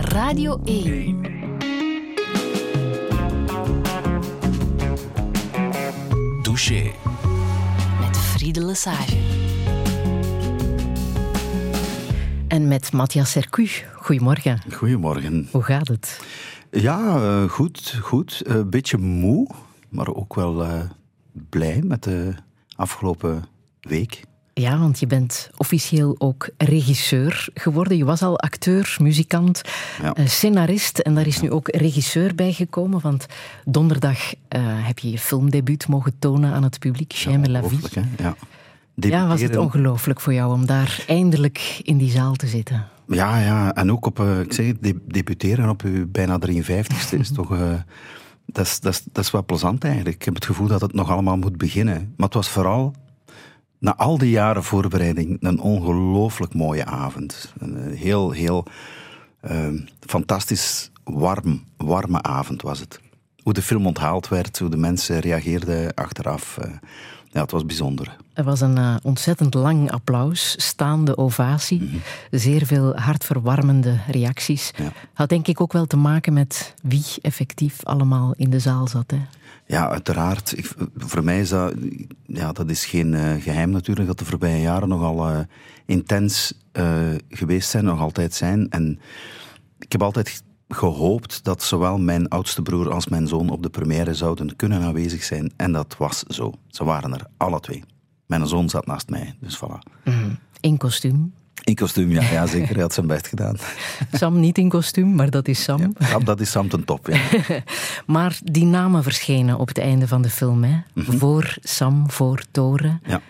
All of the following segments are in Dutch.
Radio 1. Douché. Met Friede Lesage. En met Matthias Sercu. Goedemorgen. Goedemorgen. Hoe gaat het? Ja, uh, goed, goed. Een uh, beetje moe, maar ook wel uh, blij met de afgelopen week. Ja, want je bent officieel ook regisseur geworden. Je was al acteur, muzikant, ja. uh, scenarist en daar is ja. nu ook regisseur bij gekomen. Want donderdag uh, heb je je filmdebuut mogen tonen aan het publiek, ja, la vie. Ja. ja, was het ongelooflijk voor jou om daar eindelijk in die zaal te zitten? Ja, ja. en ook op, uh, ik zeg de, debuteren op uw bijna 53ste is toch... dat, is, dat, is, dat is wel plezant eigenlijk. Ik heb het gevoel dat het nog allemaal moet beginnen. Maar het was vooral na al die jaren voorbereiding een ongelooflijk mooie avond. Een heel, heel uh, fantastisch warm, warme avond was het. Hoe de film onthaald werd, hoe de mensen reageerden achteraf. Uh, ja, het was bijzonder. Er was een uh, ontzettend lang applaus, staande ovatie, mm-hmm. zeer veel hartverwarmende reacties. Ja. Had denk ik ook wel te maken met wie effectief allemaal in de zaal zat. Hè? Ja, uiteraard. Ik, voor mij is dat, ja, dat is geen uh, geheim natuurlijk, dat de voorbije jaren nogal uh, intens uh, geweest zijn, nog altijd zijn. En ik heb altijd gehoopt dat zowel mijn oudste broer als mijn zoon op de première zouden kunnen aanwezig zijn. En dat was zo. Ze waren er, alle twee. Mijn zoon zat naast mij, dus voilà. Mm, in kostuum? In kostuum, ja, ja zeker. Hij had zijn best gedaan. Sam niet in kostuum, maar dat is Sam. Ja, dat is Sam ten top, ja. maar die namen verschenen op het einde van de film, hè? Mm-hmm. Voor Sam, voor Toren. Ja.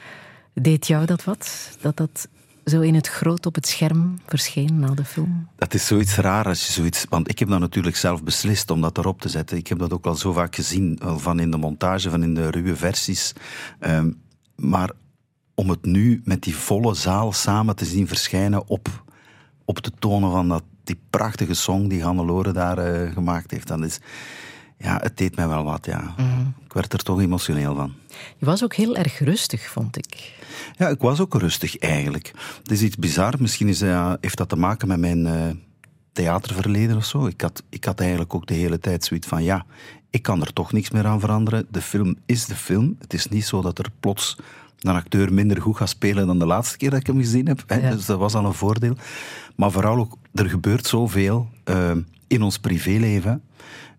Deed jou dat wat? Dat dat zo in het groot op het scherm verscheen na de film? Dat is zoiets raar als je zoiets... Want ik heb dat natuurlijk zelf beslist om dat erop te zetten. Ik heb dat ook al zo vaak gezien, van in de montage, van in de ruwe versies. Um, maar om het nu met die volle zaal samen te zien verschijnen op, op de tonen van dat, die prachtige song die Hannelore daar uh, gemaakt heeft. Dat is, ja, het deed mij wel wat, ja. Mm. Ik werd er toch emotioneel van. Je was ook heel erg rustig, vond ik. Ja, ik was ook rustig eigenlijk. Het is iets bizar. Misschien is, uh, heeft dat te maken met mijn uh, theaterverleden of zo. Ik had, ik had eigenlijk ook de hele tijd zoiets van, ja, ik kan er toch niks meer aan veranderen. De film is de film. Het is niet zo dat er plots een acteur minder goed gaat spelen dan de laatste keer dat ik hem gezien heb. Hè? Ja. Dus dat was al een voordeel. Maar vooral ook, er gebeurt zoveel uh, in ons privéleven.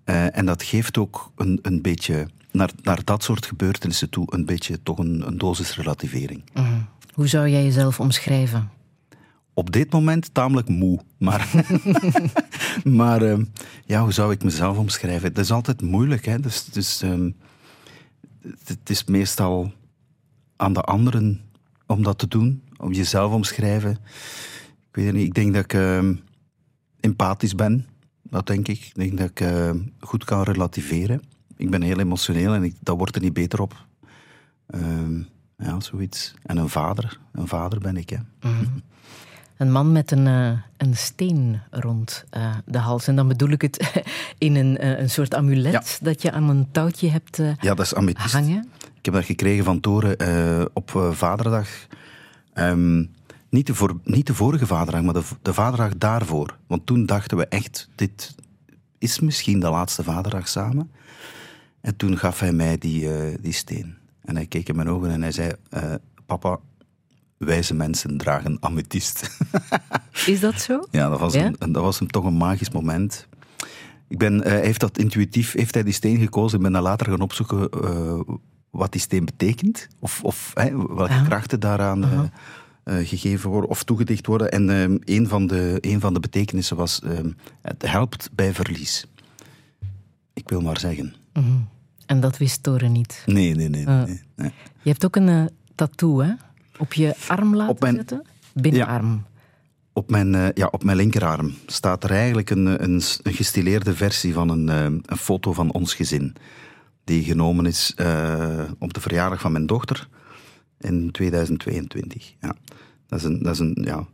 Uh, en dat geeft ook een, een beetje, naar, naar dat soort gebeurtenissen toe, een beetje toch een, een dosis relativering. Mm. Hoe zou jij jezelf omschrijven? Op dit moment tamelijk moe. Maar, maar uh, ja, hoe zou ik mezelf omschrijven? Dat is altijd moeilijk. Hè? Dus, dus, um, het is meestal aan de anderen om dat te doen, om jezelf omschrijven. Ik weet het niet, ik denk dat ik uh, empathisch ben, dat denk ik. Ik denk dat ik uh, goed kan relativeren. Ik ben heel emotioneel en ik, dat wordt er niet beter op. Uh, ja, zoiets. En een vader, een vader ben ik. Hè. Mm-hmm. Een man met een, uh, een steen rond uh, de hals. En dan bedoel ik het in een, uh, een soort amulet ja. dat je aan een touwtje hebt ja, dat is amethyst. hangen. Ik heb dat gekregen van Toren uh, op uh, Vaderdag. Um, niet, de voor, niet de vorige Vaderdag, maar de, de Vaderdag daarvoor. Want toen dachten we echt, dit is misschien de laatste Vaderdag samen. En toen gaf hij mij die, uh, die steen. En hij keek in mijn ogen en hij zei, papa, wijze mensen dragen amethyst. is dat zo? Ja, dat was, ja? Een, dat was een, toch een magisch moment. Ik ben, hij heeft dat intuïtief, heeft hij die steen gekozen. Ik ben dan later gaan opzoeken wat die steen betekent, of, of hè, welke ja. krachten daaraan uh, uh, gegeven worden of toegedicht worden. En uh, een, van de, een van de betekenissen was: het helpt bij verlies. Ik wil maar zeggen. Mm -hmm. En dat wist Toren niet? Nee, nee, nee. nee, nee. Je hebt ook een tattoo, hè? Op je arm laten mijn, zetten? Binnenarm. Ja. Op mijn, ja, op mijn linkerarm staat er eigenlijk een, een, een gestileerde versie van een, een foto van ons gezin die genomen is uh, op de verjaardag van mijn dochter in 2022. Ja, dat is een, dat is een ja.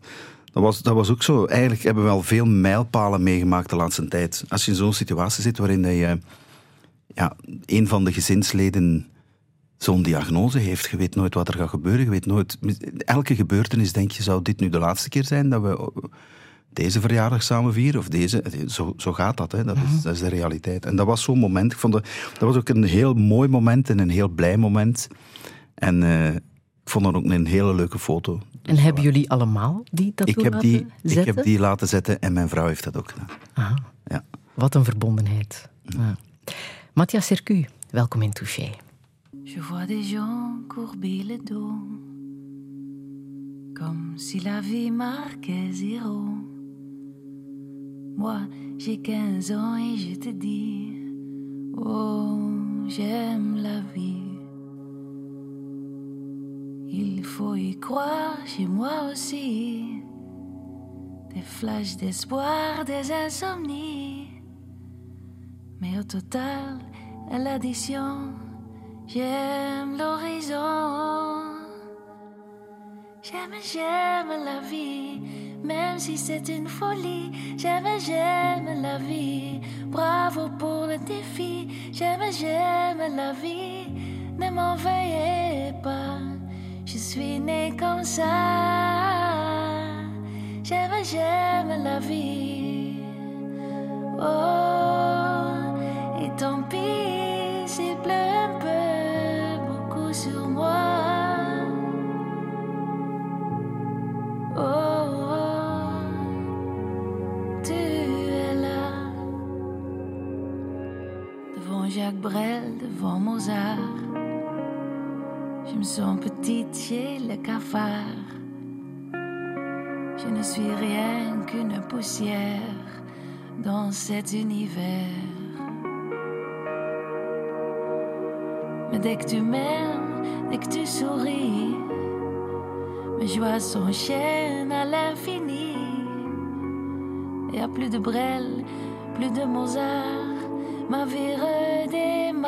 Dat was, dat was ook zo. Eigenlijk hebben we wel veel mijlpalen meegemaakt de laatste tijd. Als je in zo'n situatie zit waarin je, ja, een van de gezinsleden zo'n diagnose heeft, je weet nooit wat er gaat gebeuren, je weet nooit... Elke gebeurtenis denk je, zou dit nu de laatste keer zijn dat we deze verjaardag samen vieren. Of deze, zo, zo gaat dat, hè. Dat, is, Mhm. dat is de realiteit. En dat was zo'n moment. Ik vond dat, dat was ook een heel mooi moment en een heel blij moment. En eh, ik vond dat ook een hele leuke foto. En hebben jullie allemaal die tattoo Ik heb, laten die, ik heb die laten zetten en mijn vrouw heeft dat ook gedaan. Aha, Ja. wat een verbondenheid. Ja. Matthias Sercu, welkom in Touché. Je vois des gens courber le dos, comme si la vie marquait zéro. Moi, j'ai 15 ans et je te dis, oh, j'aime la vie. Il faut y croire chez moi aussi. Des flashs d'espoir, des insomnies. Mais au total, à l'addition, j'aime l'horizon. J'aime, j'aime la vie, même si c'est une folie. J'aime, j'aime la vie, bravo pour le défi. J'aime, j'aime la vie, ne m'en veuillez pas. Je suis née comme ça. J'aime, j'aime la vie. Oh, et tant pis s'il pleut un peu, beaucoup sur moi. Oh, Jacques Brel, devant Mozart. Je me sens petite chez le cafard. Je ne suis rien qu'une poussière dans cet univers. Mais dès que tu m'aimes, dès que tu souris, mes joies s'enchaînent à l'infini. Et à plus de Brel, plus de Mozart, ma vie redémarre.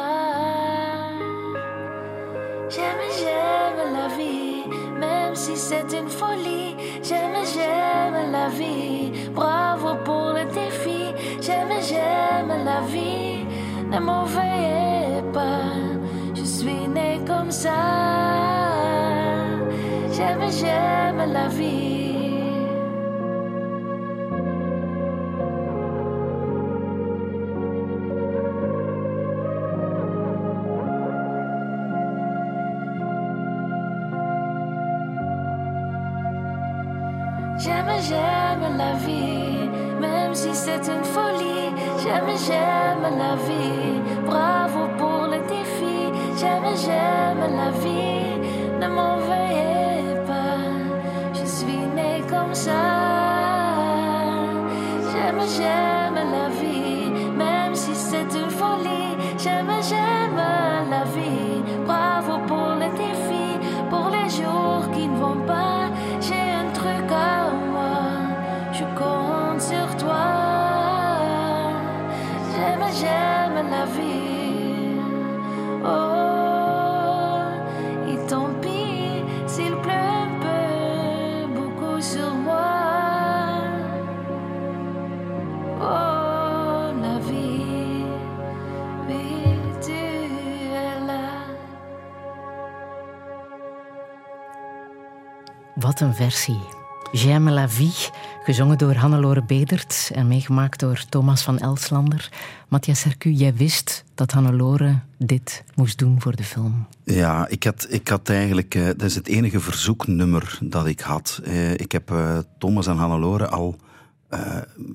J'aime, j'aime la vie, même si c'est une folie. J'aime, j'aime la vie, bravo pour le défi. J'aime, j'aime la vie, ne m'en veuillez pas. Je suis née comme ça. J'aime, j'aime la vie. J'aime, j'aime la vie, bravo pour le défi. J'aime, j'aime la vie, ne m'en veuillez pas. Je suis née comme ça. Een versie. J'aime la vie, gezongen door Hannelore Bedert en meegemaakt door Thomas van Elslander. Matthias Sercu, jij wist dat Hannelore dit moest doen voor de film. Ja, ik had, ik had eigenlijk... eh, dat is het enige verzoeknummer dat ik had. Eh, ik heb eh, Thomas en Hannelore al...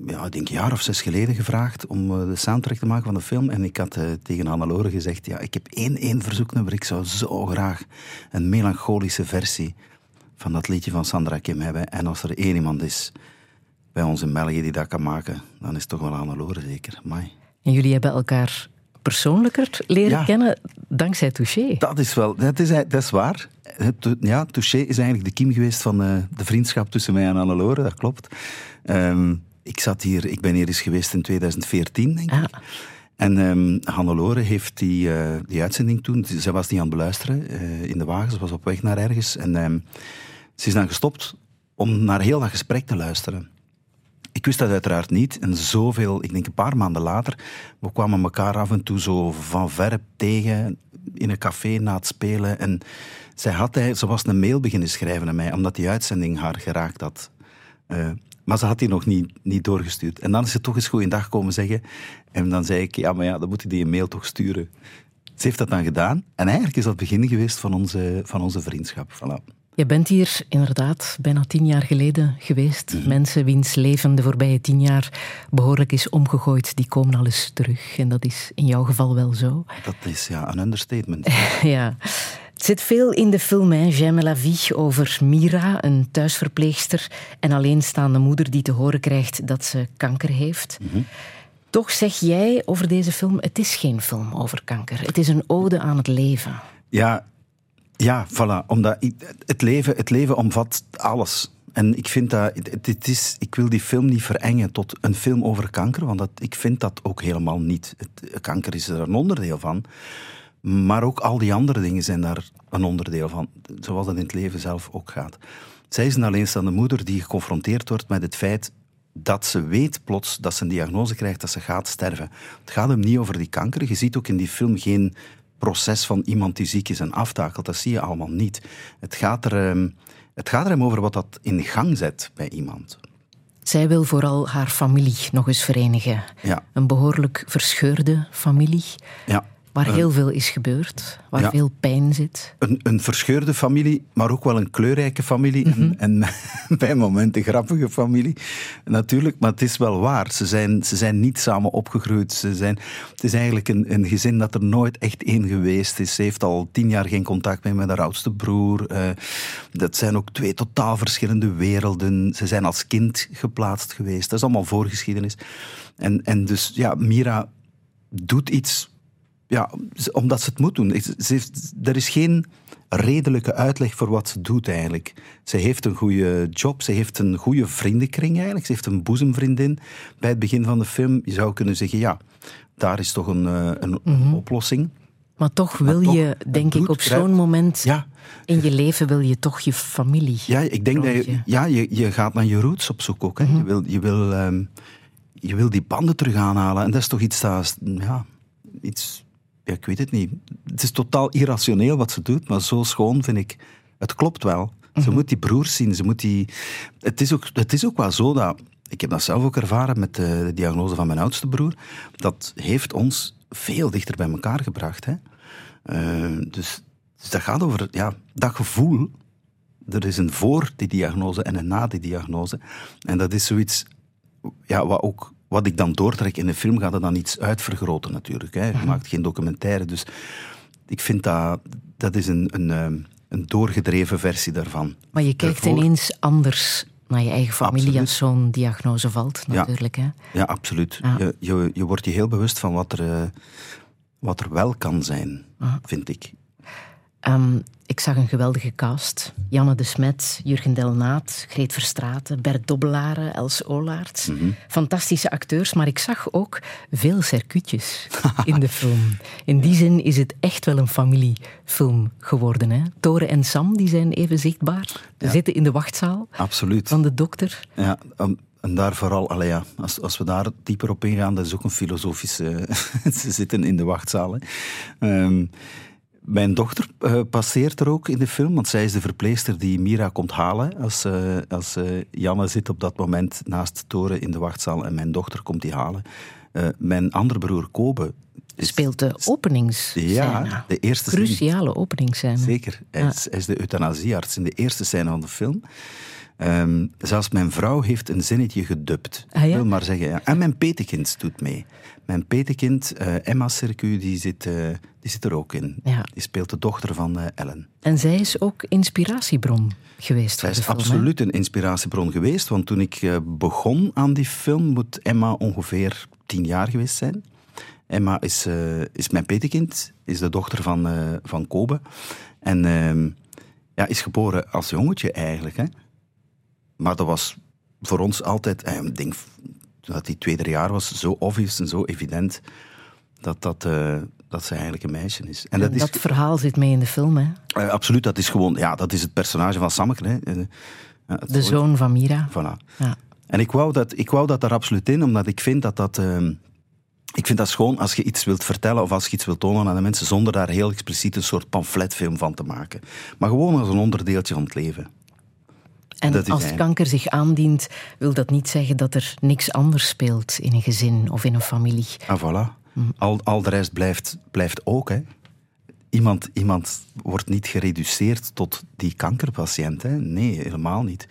ja, ik denk een jaar of zes geleden gevraagd om de soundtrack te maken van de film. En ik had tegen Hannelore gezegd, ja, ik heb één, één verzoeknummer. Ik zou zo graag een melancholische versie van dat liedje van Sandra Kim hebben. En als er één iemand is bij ons in België die dat kan maken, dan is het toch wel Hannelore zeker. Mai. En jullie hebben elkaar persoonlijker leren Ja. kennen dankzij Touché. Dat is wel, dat is, dat is waar. Ja, Touché is eigenlijk de kiem geweest van eh, de vriendschap tussen mij en Hannelore, dat klopt. Ehm, ik, zat hier, ik ben hier eens geweest in 2014, denk ik. Ah. En ehm Hannelore heeft die, eh, die uitzending toen, zij was die aan het beluisteren eh, in de wagen, ze was op weg naar ergens. En ehm, ze is dan gestopt om naar heel dat gesprek te luisteren. Ik wist dat uiteraard niet. En zoveel, ik denk een paar maanden later, we kwamen elkaar af en toe zo van ver tegen in een café na het spelen. En zij had, ze was een mail beginnen schrijven aan mij, omdat die uitzending haar geraakt had. Eh, Maar ze had die nog niet, niet doorgestuurd. En dan is ze toch eens goeiedag komen zeggen. En dan zei ik, ja, maar ja, dan moet je die mail toch sturen. Ze heeft dat dan gedaan. En eigenlijk is dat het begin geweest van onze, van onze vriendschap. Voilà. Je bent hier inderdaad bijna tien jaar geleden geweest. Mhm. Mensen wiens leven de voorbije tien jaar behoorlijk is omgegooid, die komen al eens terug. En dat is in jouw geval wel zo. Dat is ja, een understatement. ja. Het zit veel in de film, hè. J'aime la vie, over Mira, een thuisverpleegster en alleenstaande moeder die te horen krijgt dat ze kanker heeft. Toch zeg jij over deze film, het is geen film over kanker. Het is een ode aan het leven. Ja, ja voilà. Omdat het, leven, het leven omvat alles. En ik vind dat, het is, ik wil die film niet verengen tot een film over kanker, want dat, ik vind dat ook helemaal niet. Het, kanker is er een onderdeel van. Maar ook al die andere dingen zijn daar een onderdeel van. Zoals dat in het leven zelf ook gaat. Zij is een alleenstaande moeder die geconfronteerd wordt met het feit dat ze weet plots dat ze een diagnose krijgt dat ze gaat sterven. Het gaat hem niet over die kanker. Je ziet ook in die film geen proces van iemand die ziek is en aftakelt. Dat zie je allemaal niet. Het gaat er, ehm, het gaat er hem over wat dat in gang zet bij iemand. Zij wil vooral haar familie nog eens verenigen. Ja. Een behoorlijk verscheurde familie, Ja. Waar heel veel is gebeurd, waar ja. veel pijn zit. Een, een verscheurde familie, maar ook wel een kleurrijke familie. En, en bij momenten een grappige familie. Natuurlijk, maar het is wel waar. Ze zijn, ze zijn niet samen opgegroeid. Ze zijn, het is eigenlijk een, een gezin dat er nooit echt één geweest is. Ze heeft al tien jaar geen contact meer met haar oudste broer. Eh, dat zijn ook twee totaal verschillende werelden. Ze zijn als kind geplaatst geweest. Dat is allemaal voorgeschiedenis. En, en dus, ja, Mira doet iets ja, omdat ze het moet doen. Ze heeft, er is geen redelijke uitleg voor wat ze doet eigenlijk. Ze heeft een goede job, ze heeft een goede vriendenkring eigenlijk. Ze heeft een boezemvriendin bij het begin van de film. Je zou kunnen zeggen, ja, daar is toch een, eh, een oplossing. Maar toch wil toch, je, denk ik, op zo'n moment Ja, in je leven wil je toch je familie. ja ik denk dat je, ja, je, je gaat naar je roots op zoek ook. Hè. Je, wil, je, wil, ehm, je wil die banden terug aanhalen. En dat is toch iets dat, ja, iets, ja, ik weet het niet. Het is totaal irrationeel wat ze doet, maar zo schoon vind ik. Het klopt wel. Ze moet die broers zien. Ze moet die... het, is ook, het is ook wel zo dat. Ik heb dat zelf ook ervaren met de, de diagnose van mijn oudste broer. Dat heeft ons veel dichter bij elkaar gebracht. Hè? Eh, dus, dus dat gaat over ja, dat gevoel. Er is een voor die diagnose en een na die diagnose. En dat is zoiets ja, wat, ook, wat ik dan doortrek in de film, gaat het dan iets uitvergroten natuurlijk. Hè. Je maakt geen documentaire, dus ik vind dat, dat is een, een, ehm, een doorgedreven versie daarvan. Maar je kijkt ineens anders naar je eigen familie Absoluut. als zo'n diagnose valt, Ja. natuurlijk. Hè? Ja, absoluut. Ja. Je, je, je wordt je heel bewust van wat er, eh, wat er wel kan zijn, vind ik. Ehm, ik zag een geweldige cast. Janne de Smet, Jurgen Delnaat, Greet Verstraeten, Bert Dobbelaren, Els Olaerts. Mhm. Fantastische acteurs, maar ik zag ook veel circuitjes in de film. In die zin is het echt wel een familiefilm geworden. Hè? Tore en Sam die zijn even zichtbaar. Ze Ja. zitten in de wachtzaal Absoluut. van de dokter. Ja, en- en daar vooral, allee ja, als, als we daar dieper op ingaan, dat is ook een filosofische. Ze zitten in de wachtzaal. hè. Mijn dochter eh, passeert er ook in de film, want zij is de verpleegster die Mira komt halen. Als, eh, als eh, Janne zit op dat moment naast Toren in de wachtzaal en mijn dochter komt die halen. Mijn andere broer Kobe. is- Speelt de openingsscène. Ja, de eerste scène. Cruciale openingsscène. Zeker. Hij, is, hij is de euthanasiearts in de eerste scène van de film. Ehm, zelfs mijn vrouw heeft een zinnetje gedubt. Ah, ja? Wil maar zeggen, ja. En mijn petekind doet mee. Mijn petekind, eh, Emma Circu, die zit, eh, die zit er ook in. Ja. Die speelt de dochter van eh, Ellen. En zij is ook inspiratiebron geweest Zij voor is film. absoluut een inspiratiebron geweest, want toen ik begon aan die film, moet Emma ongeveer tien jaar geweest zijn. Emma is, is mijn petekind, is de dochter van, van Kobe. En ehm, ja, is geboren als jongetje eigenlijk. Hè. Maar dat was voor ons altijd, ik denk dat die twee, drie jaar was, zo obvious en zo evident dat, dat, eh, dat ze eigenlijk een meisje is. En dat is Dat verhaal zit mee in de film, hè? eh, absoluut, dat is gewoon, ja, dat is het personage van Sammeke. Hè. Eh, De zoon van Mira. Voilà. Ja. En ik wou, dat, ik wou dat daar absoluut in, omdat ik vind dat dat... ehm, ik vind dat schoon als je iets wilt vertellen of als je iets wilt tonen aan de mensen, zonder daar heel expliciet een soort pamfletfilm van te maken. Maar gewoon als een onderdeeltje van het leven. En als kanker zich aandient, wil dat niet zeggen dat er niks anders speelt in een gezin of in een familie. Ah, voilà. Al, al de rest blijft, blijft ook. Hè. Iemand, iemand wordt niet gereduceerd tot die kankerpatiënt. Hè. Nee, helemaal niet.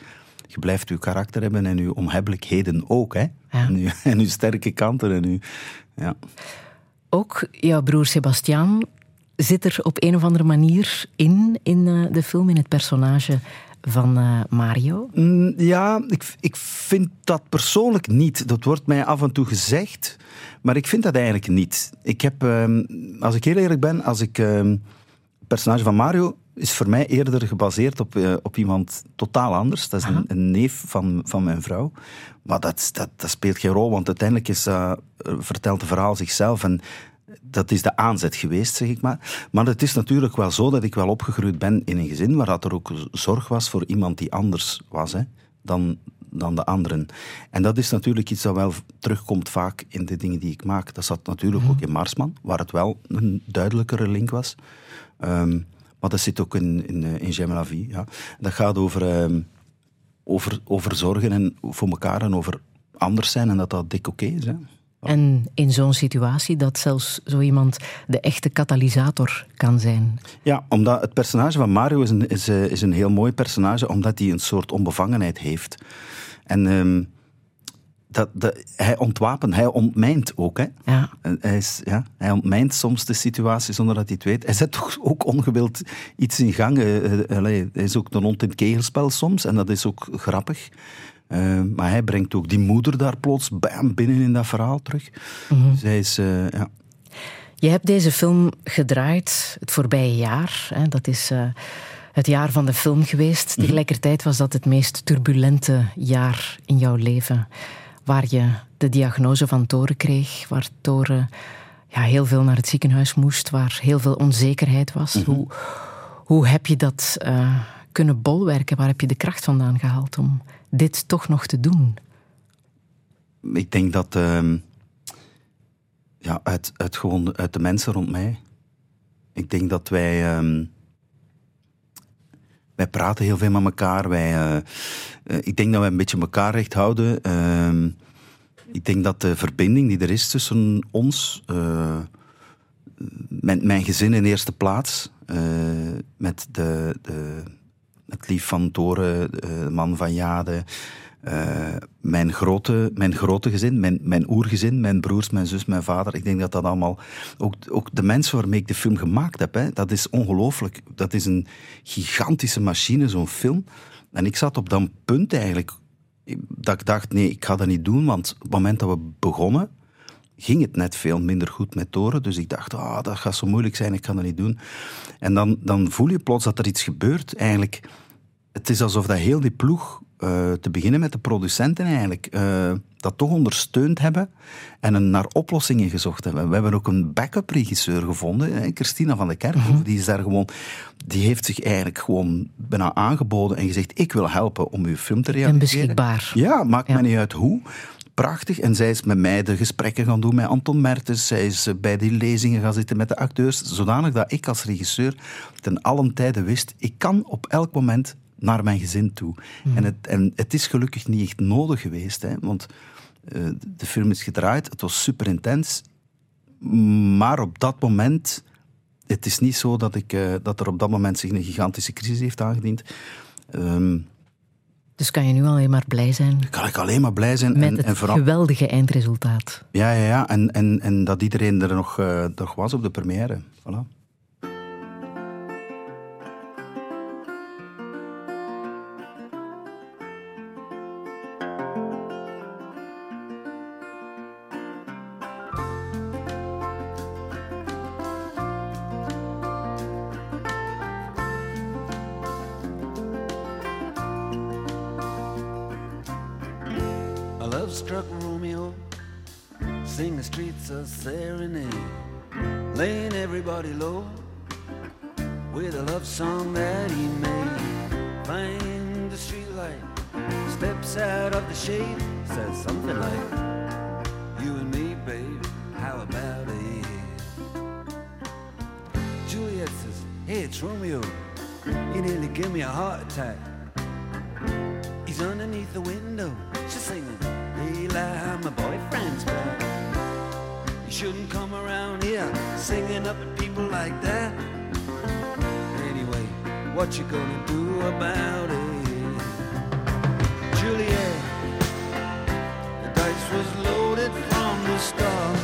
Je blijft je karakter hebben en je onhebbelijkheden ook. Hè. En, je, en uw sterke kanten. En uw, ja. Ook jouw broer Sebastiaan zit er op een of andere manier in, in eh, de film, in het personage van uh, Mario? Mm, ja, ik, ik vind dat persoonlijk niet. Dat wordt mij af en toe gezegd, maar ik vind dat eigenlijk niet. Ik heb, um, als ik heel eerlijk ben, als ik um, het personage van Mario is voor mij eerder gebaseerd op, uh, op iemand totaal anders. Dat is een, een, neef van, van mijn vrouw. Maar dat, dat, dat speelt geen rol, want uiteindelijk is, uh, vertelt het verhaal zichzelf. En dat is de aanzet geweest, zeg ik maar. Maar het is natuurlijk wel zo dat ik wel opgegroeid ben in een gezin waar dat er ook zorg was voor iemand die anders was hè, dan, dan de anderen. En dat is natuurlijk iets dat wel terugkomt vaak in de dingen die ik maak. Dat zat natuurlijk mhm. ook in Marsman, waar het wel een duidelijkere link was. Um, maar dat zit ook in, in, in J'aime la vie. Ja. Dat gaat over, um, over, over zorgen en voor elkaar en over anders zijn en dat dat dik oké okay is. Hè. En in zo'n situatie dat zelfs zo iemand de echte katalysator kan zijn. Ja, omdat het personage van Mario is een, is, is een heel mooi personage, omdat hij een soort onbevangenheid heeft. En um, dat, dat, hij ontwapent, hij ontmijnt ook. Hè? Ja. Hij, is, ja, hij ontmijnt soms de situatie zonder dat hij het weet. Hij zet toch ook ongewild iets in gang. Uh, hij is ook een hond in het kegelspel soms, en dat is ook grappig. Uh, maar hij brengt ook die moeder daar plots bam, binnen in dat verhaal terug. Mm Zij is, uh, ja. Je hebt deze film gedraaid het voorbije jaar. Hè, dat is uh, het jaar van de film geweest. Mhm. Tegelijkertijd was dat het meest turbulente jaar in jouw leven. Waar je de diagnose van Toren kreeg, waar Toren ja, heel veel naar het ziekenhuis moest, waar heel veel onzekerheid was. Mm hoe, hoe heb je dat kunnen bolwerken? Waar heb je de kracht vandaan gehaald om dit toch nog te doen? Ik denk dat uh, ja, uit, uit, gewoon, uit de mensen rond mij. Ik denk dat wij. Uh, wij praten heel veel met elkaar. Wij, uh, ik denk dat wij een beetje elkaar recht houden. Ehm, ik denk dat de verbinding die er is tussen ons, uh, met mijn gezin in eerste plaats, met de, de, het lief van Toren, man van Jade. Uh, mijn, grote, mijn grote gezin, mijn, mijn oergezin, mijn broers, mijn zus, mijn vader. Ik denk dat dat allemaal. Ook, ook de mensen waarmee ik de film gemaakt heb, hè, dat is ongelooflijk. Dat is een gigantische machine, zo'n film. En ik zat op dat punt eigenlijk. Dat ik dacht: nee, ik ga dat niet doen. Want op het moment dat we begonnen, ging het net veel minder goed met Toren. Dus ik dacht: ah, dat gaat zo moeilijk zijn, ik kan dat niet doen. En dan, dan voel je plots dat er iets gebeurt. Eigenlijk het is alsof dat heel die ploeg, uh, te beginnen met de producenten eigenlijk, uh, dat toch ondersteund hebben en een naar oplossingen gezocht hebben. We hebben ook een backup regisseur gevonden, hè, Christina van der Kerkhoff, mm -hmm. die is daar gewoon, die heeft zich eigenlijk gewoon bijna aangeboden en gezegd, ik wil helpen om uw film te realiseren. En beschikbaar. Ja, maakt ja. me niet uit hoe prachtig. En zij is met mij de gesprekken gaan doen met Anton Mertens. Zij is eh, bij die lezingen gaan zitten met de acteurs. Zodanig dat ik als regisseur ten allen tijde wist, ik kan op elk moment naar mijn gezin toe. Hmm. En, het, en het is gelukkig niet echt nodig geweest, hè, want uh, de film is gedraaid, het was super intens. Maar op dat moment, het is niet zo dat, ik, uh, dat er op dat moment zich een gigantische crisis heeft aangediend. Um, dus kan je nu alleen maar blij zijn? Kan ik alleen maar blij zijn. Met en, het en vooral... geweldige eindresultaat. Ja, ja, ja. En, en, en dat iedereen er nog, uh, nog was op de première. Voilà. Underneath the window. She's singing, Eli, my boyfriend's back. You shouldn't come around here singing up at people like that. Anyway, what you gonna do about it? Juliet, the dice was loaded from the start,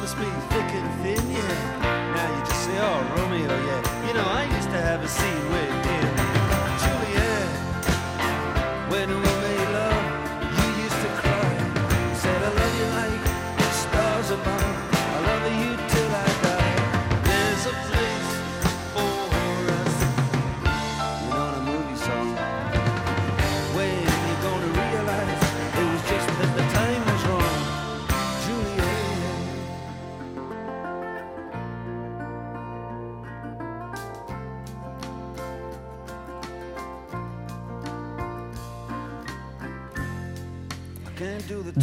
Promised me thick and thin, yeah. Now you just say, oh, Romeo, yeah. You know, I used to have a scene with him. Juliet, when we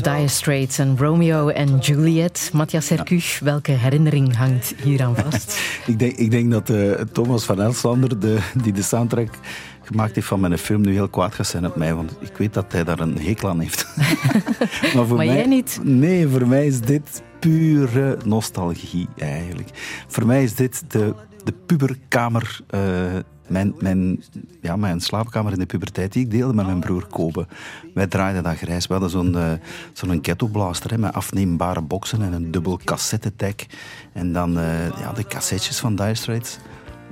Dire Straits en Romeo en Juliet. Matthias Sercuch, welke herinnering hangt hier aan vast? Ik denk, ik denk dat eh, Thomas van Elslander, de, die de soundtrack gemaakt heeft van mijn film, nu heel kwaad gaat zijn op mij. Want ik weet dat hij daar een hekel aan heeft. maar voor Maar mij, jij niet? Nee, voor mij is dit pure nostalgie eigenlijk. Voor mij is dit de, de puberkamer... eh, mijn, mijn, ja, mijn slaapkamer in de puberteit die ik deelde met mijn broer Kobe. Wij draaiden dat grijs. We hadden zo'n eh, zo'n hè, met afneembare boksen en een dubbel cassettetek. En dan eh, ja, de cassettes van Dire Straits.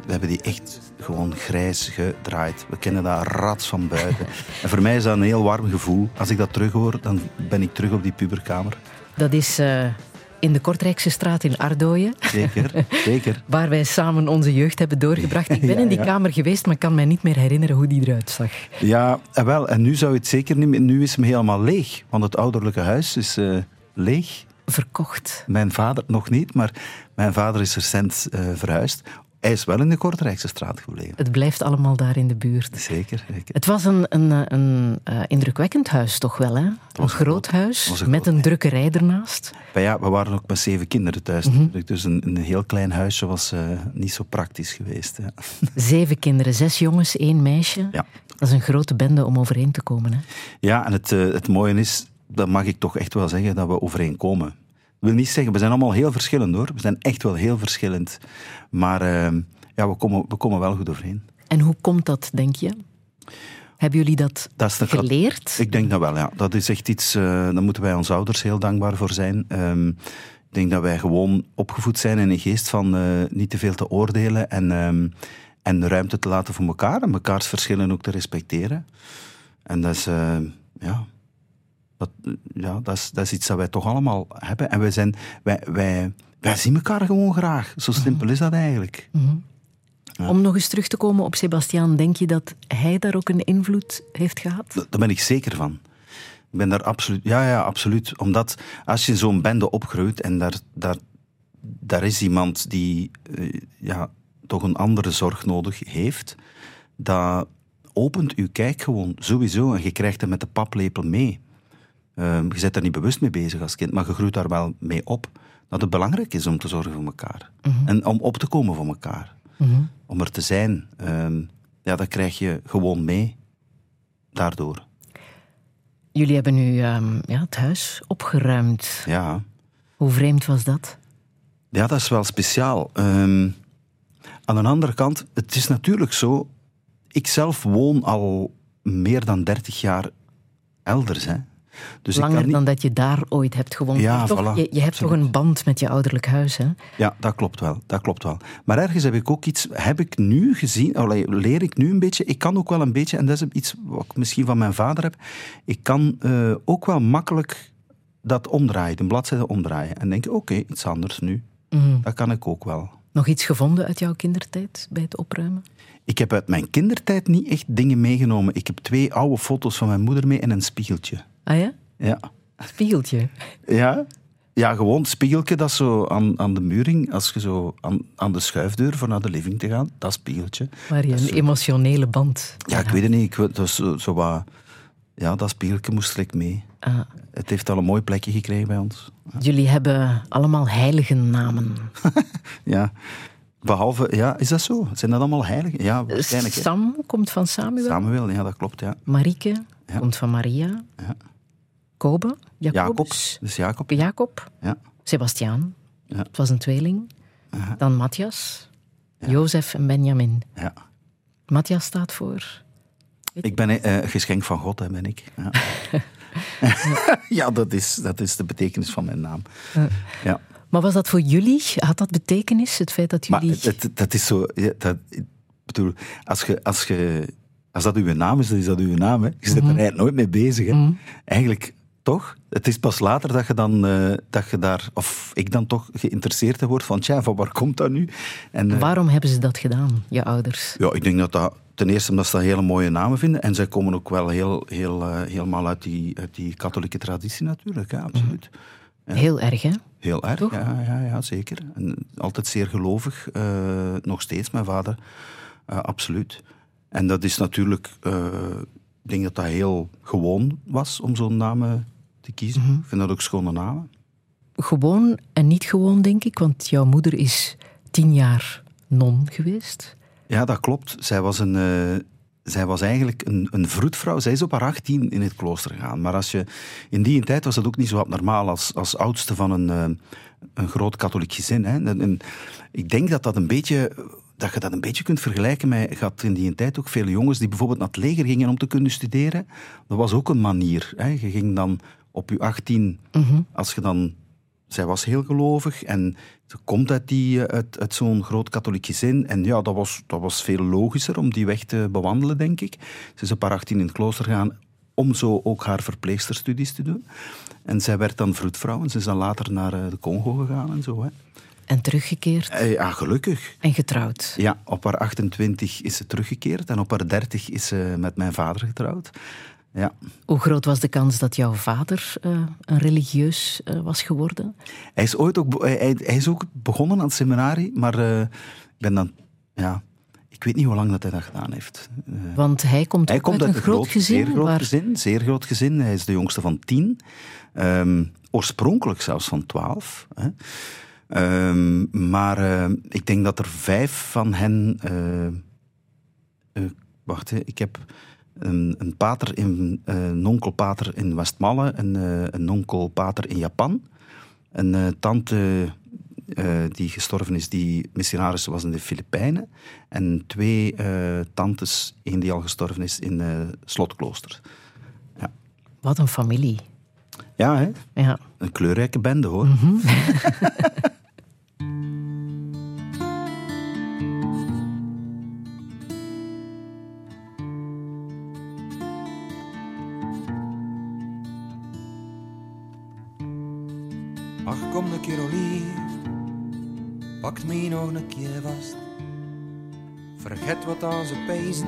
We hebben die echt gewoon grijs gedraaid. We kennen dat rats van buiten. en voor mij is dat een heel warm gevoel. Als ik dat terughoor, dan ben ik terug op die puberkamer. Dat is eh, in de Kortrijkse straat in Ardooien, Zeker, zeker. waar wij samen onze jeugd hebben doorgebracht. Ik ben Ja, in die ja. kamer geweest, maar kan mij niet meer herinneren hoe die eruit zag. Ja, en wel. En nu zou je het zeker niet meer... Nu is hem helemaal leeg. Want het ouderlijke huis is eh, leeg. Verkocht. Mijn vader nog niet, maar mijn vader is recent eh, verhuisd. Hij is wel in de Kortrijkse straat gebleven. Het blijft allemaal daar in de buurt. Zeker. zeker. Het was een, een, een eh, indrukwekkend huis, toch wel? Hè? Een groot groot- huis met een drukkerij ernaast. Maar ja, we waren ook met zeven kinderen thuis. Mhm. Dus een, een heel klein huisje was eh, niet zo praktisch geweest. Zeven kinderen, zes jongens, één meisje. Ja. Dat is een grote bende om overeen te komen. Hè? Ja, en het, eh, het mooie is, dat mag ik toch echt wel zeggen, dat we overeenkomen. Ik wil niet zeggen, we zijn allemaal heel verschillend hoor. We zijn echt wel heel verschillend. Maar eh, ja, we komen, we komen wel goed overeen. En hoe komt dat, denk je? Hebben jullie dat, Dat is de geleerd? Ik denk dat wel, ja. Dat is echt iets, eh daar moeten wij onze ouders heel dankbaar voor zijn. Ehm, ik denk dat wij gewoon opgevoed zijn in een geest van eh, niet te veel te oordelen en, ehm, en ruimte te laten voor elkaar en mekaars verschillen ook te respecteren. En dat is, eh, ja, dat, ja dat, is, dat is iets dat wij toch allemaal hebben. En wij, zijn, wij, wij, wij zien elkaar gewoon graag. Zo simpel is dat eigenlijk. Om nog eens terug te komen op Sebastiaan, denk je dat hij daar ook een invloed heeft gehad? Da- Daar ben ik zeker van. Ik ben daar absoluut... Ja, ja, absoluut. Omdat als je in zo'n bende opgroeit en daar, daar, daar is iemand die eh, ja, toch een andere zorg nodig heeft, dat opent uw kijk gewoon sowieso en je krijgt hem met de paplepel mee. Ehm, je bent daar niet bewust mee bezig als kind, maar je groeit daar wel mee op. Dat het belangrijk is om te zorgen voor elkaar. En om op te komen voor elkaar. Om er te zijn. Ehm, ja, dat krijg je gewoon mee. Daardoor. Jullie hebben nu ehm, ja, het huis opgeruimd. Ja. Hoe vreemd was dat? Ja, dat is wel speciaal. Aan de andere kant, het is natuurlijk zo. Ik zelf woon al meer dan 30 jaar elders. Hè. Dus Langer niet... dan dat je daar ooit hebt gewoond. Ja, toch, voilà, je, je, hebt toch een band met je ouderlijk huis, hè? Ja, dat klopt wel. Dat klopt wel. Maar ergens heb ik ook iets... Heb ik nu gezien... Allee, leer ik nu een beetje... Ik kan ook wel een beetje... En dat is iets wat ik misschien van mijn vader heb. Ik kan uh, ook wel makkelijk dat omdraaien. De bladzijde omdraaien. En denken, oké, okay, iets anders nu. Mm. Dat kan ik ook wel. Nog iets gevonden uit jouw kindertijd bij het opruimen? Ik heb uit mijn kindertijd niet echt dingen meegenomen. Ik heb twee oude foto's van mijn moeder mee en een spiegeltje. Ah ja? Ja. Spiegeltje? Ja. Ja, gewoon spiegeltje dat zo aan, aan de muring, als je zo aan, aan de schuifdeur voor naar de living te gaan, dat spiegeltje. Waar je een emotionele band... Ja, ik weet het niet. Ik, dat zo, zo wat... Ja, dat spiegeltje moest ik mee. Ah. Het heeft al een mooi plekje gekregen bij ons. Jullie hebben allemaal heilige namen. ja. Behalve, ja, is dat zo? Zijn dat allemaal heiligen? Ja, waarschijnlijk. Sam komt van Samuel. Samuel, ja, dat klopt, ja. Marieke komt van Maria. Ja. Jacobus. Dus Jacob. Jacob. Ja. Sebastiaan. Ja. Het was een tweeling. Dan Matthias. Jozef en Benjamin. Ja. Matthias staat voor... Ik ben uh, geschenk van God, hè, ben ik. Ja, ja dat, is, dat is de betekenis van mijn naam. Ja. Maar was dat voor jullie? Had dat betekenis, het feit dat jullie... Maar dat, dat is zo... dat, ik bedoel, als, je, als, je, als dat uw naam is, dan is dat uw naam. Hè. Je zit er mhm. eigenlijk nooit mee bezig. Hè. Mm Eigenlijk toch? Het is pas later dat je dan, uh, dat je daar, of ik dan toch geïnteresseerd word van, tja, van waar komt dat nu? En, uh, Waarom hebben ze dat gedaan, je ouders? Ja, ik denk dat dat ten eerste omdat ze dat hele mooie namen vinden. En zij komen ook wel heel, heel, uh, helemaal uit die, uit die katholieke traditie natuurlijk, ja, absoluut. Ja. Heel erg, hè? Heel erg, ja, ja, ja, zeker. En altijd zeer gelovig, nog steeds, mijn vader, absoluut. En dat is natuurlijk, ik denk dat dat heel gewoon was om zo'n naam te kiezen. Mhm. Ik vind dat ook schone namen. Gewoon en niet gewoon, denk ik, want jouw moeder is tien jaar non geweest. Ja, dat klopt. Zij was, een, uh, zij was eigenlijk een, een vroedvrouw. Zij is op haar 18 in het klooster gegaan. Maar als je, in die tijd was dat ook niet zo abnormaal als, als oudste van een, uh, een groot katholiek gezin. Hè. En, en, ik denk dat dat een beetje dat je dat een beetje kunt vergelijken met, je had in die tijd ook veel jongens die bijvoorbeeld naar het leger gingen om te kunnen studeren. Dat was ook een manier. Hè. Je ging dan op je 18, mhm. als je dan... Zij was heel gelovig en ze komt uit, die, uit, uit zo'n groot katholiek gezin. En ja, dat was, dat was veel logischer om die weg te bewandelen, denk ik. Ze is op haar 18 in het klooster gegaan om zo ook haar verpleegsterstudies te doen. En zij werd dan vroedvrouw en ze is dan later naar eh, de Congo gegaan en zo. Hè. En teruggekeerd? Eh, ja, gelukkig. En getrouwd? Ja, op haar 28 is ze teruggekeerd en op haar 30 is ze met mijn vader getrouwd. Ja. Hoe groot was de kans dat jouw vader uh, een religieus uh, was geworden? Hij is ooit ook, hij, hij, is ook begonnen aan het seminarie, maar uh, ik ben dan, ja, ik weet niet hoe lang dat hij dat gedaan heeft. Want hij komt, hij komt uit, een groot, gezin? Zeer groot waar... gezin, zeer groot gezin. Hij is de jongste van tien. Um, oorspronkelijk zelfs van twaalf. Hè. Um, maar ik denk dat er vijf van hen. Wacht, hè, ik heb een, een pater in, een onkelpater in Westmalle, een, een onkelpater in Japan, een tante die gestorven is, die missionaris was in de Filipijnen, en twee tantes, één die al gestorven is in Slotklooster. Ja. Wat een familie. Ja, hè? Ja. Een kleurrijke bende, hoor. Mm -hmm. pakt me nog een keer vast. Vergeet wat aan ze pezen,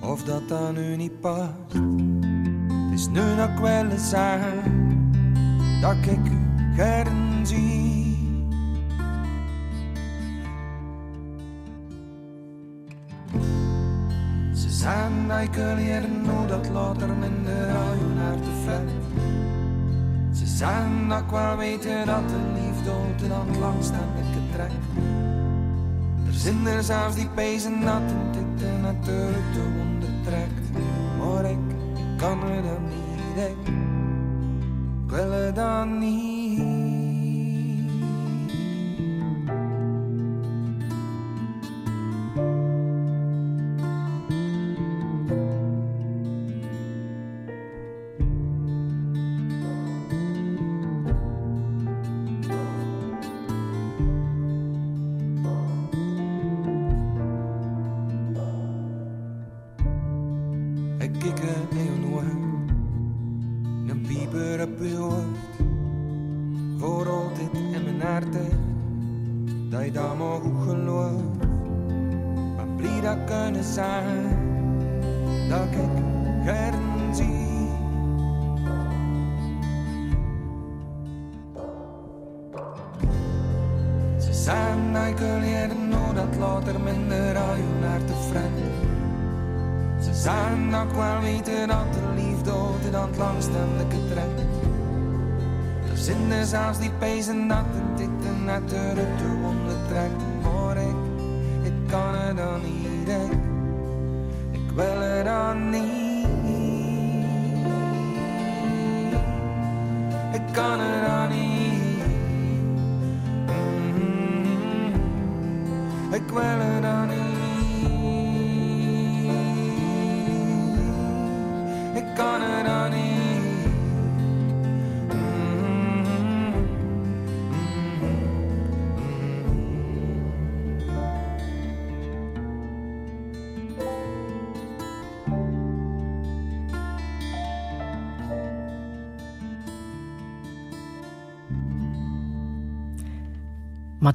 of dat dan nu niet past. Het is nu nog wel eens zeggen, dat ik u gern zie. Ze zijn dat ik leren hoe dat later minder aan naar te vet. Zijn dat wel weten dat de liefde altijd aan het langst aan de trekt. Er zijn er zelfs die pezen dat een titten natuurlijk de wonden trekt. Maar ik kan er dan niet, ik, ik wil er dan niet. Zijn er zelfs die pezen dat en dit en net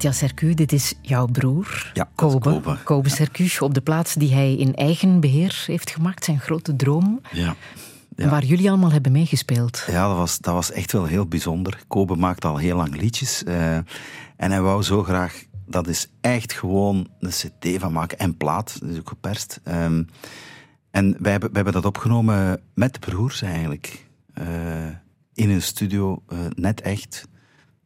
Matthias Sercu, dit is jouw broer, Ja, Kobe. Kobe. Sercu, op de plaats die hij in eigen beheer heeft gemaakt, zijn grote droom. Ja. Waar jullie allemaal hebben meegespeeld. Ja, dat was, dat was echt wel heel bijzonder. Kobe maakt al heel lang liedjes. eh, en hij wou zo graag... Dat is echt gewoon een cd van maken. En plaat, dat is ook geperst. Ehm, en wij hebben, wij hebben dat opgenomen met de broers eigenlijk. Eh, in een studio, eh, net echt.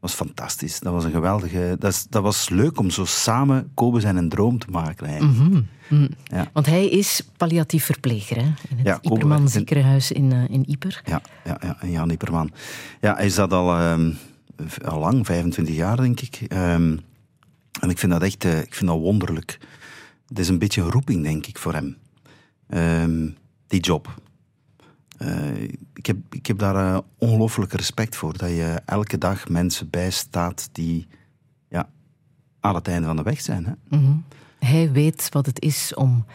Was fantastisch. Dat was een geweldige... Dat, is, dat was leuk om zo samen Kobe zijn een droom te maken eigenlijk. Ja. Want hij is palliatief verpleger hè? in het Ja, Iperman ziekenhuis in, eh, in Ieper. Ja, ja, ja, en Jan Ipperman. Ja, hij is dat al, ehm, al lang, 25 jaar denk ik. Ehm, en ik vind dat echt eh, ik vind dat wonderlijk. Het is een beetje een roeping, denk ik, voor hem. Ehm, die job. Eh, ik, heb, ik heb daar ongelooflijk respect voor. Dat je elke dag mensen bijstaat die ja, aan het einde van de weg zijn. Hè? Mhm. Hij weet wat het is om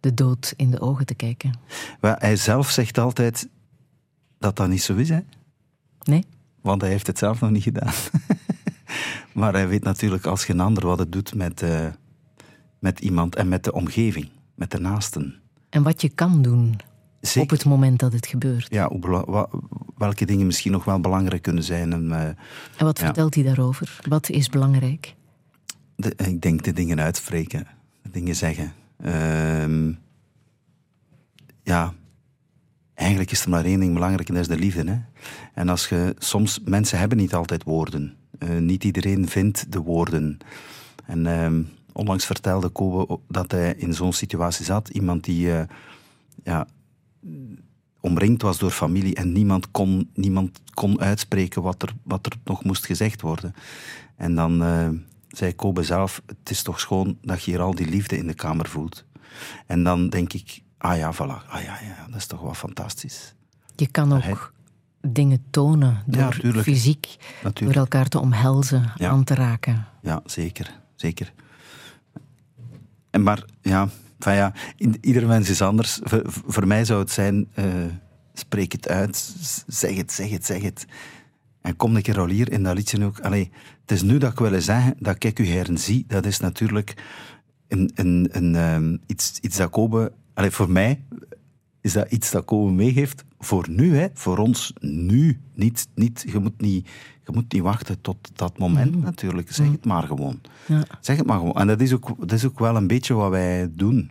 de dood in de ogen te kijken. Hij zelf zegt altijd dat dat niet zo is. Hè? Nee? Want hij heeft het zelf nog niet gedaan. maar hij weet natuurlijk als geen ander wat het doet met, eh, met iemand en met de omgeving, met de naasten. En wat je kan doen Zeker. op het moment dat het gebeurt. Ja, welke dingen misschien nog wel belangrijk kunnen zijn. En, eh, En wat Ja. vertelt hij daarover? Wat is belangrijk? de- ik denk de dingen uitspreken, de dingen zeggen. Ehm, ja, eigenlijk is er maar één ding belangrijk en dat is de liefde. Hè? En als je, soms, mensen hebben niet altijd woorden. Eh, niet iedereen vindt de woorden. En ehm, onlangs vertelde Kobe dat hij in zo'n situatie zat. Iemand die eh, ja, omringd was door familie en niemand kon, niemand kon uitspreken wat er, wat er nog moest gezegd worden. En dan eh, zei Kobe zelf, het is toch schoon dat je hier al die liefde in de kamer voelt. En dan denk ik, ah ja, voilà, ah ja, ja dat is toch wel fantastisch. Je kan ook hij- dingen tonen door Ja, fysiek, door Natuurlijk. elkaar te omhelzen, Ja. aan te raken. Ja, zeker, zeker. En maar, ja, van ja ieder mens is anders. Voor, mij zou het zijn, eh, spreek het uit, zeg het, zeg het, zeg het. En kom een keer al hier in dat liedje ook. Allee, het is nu dat ik wil zeggen dat ik u zie. Dat is natuurlijk een, een, een, ehm, iets, iets dat Kobe... Allee, voor mij is dat iets dat Kobe meegeeft voor nu, hè, voor ons nu. Niet, niet, je, moet niet, je moet niet wachten tot dat moment natuurlijk. Zeg het maar gewoon. Ja. Zeg het maar gewoon. En dat is, ook, dat is ook wel een beetje wat wij doen.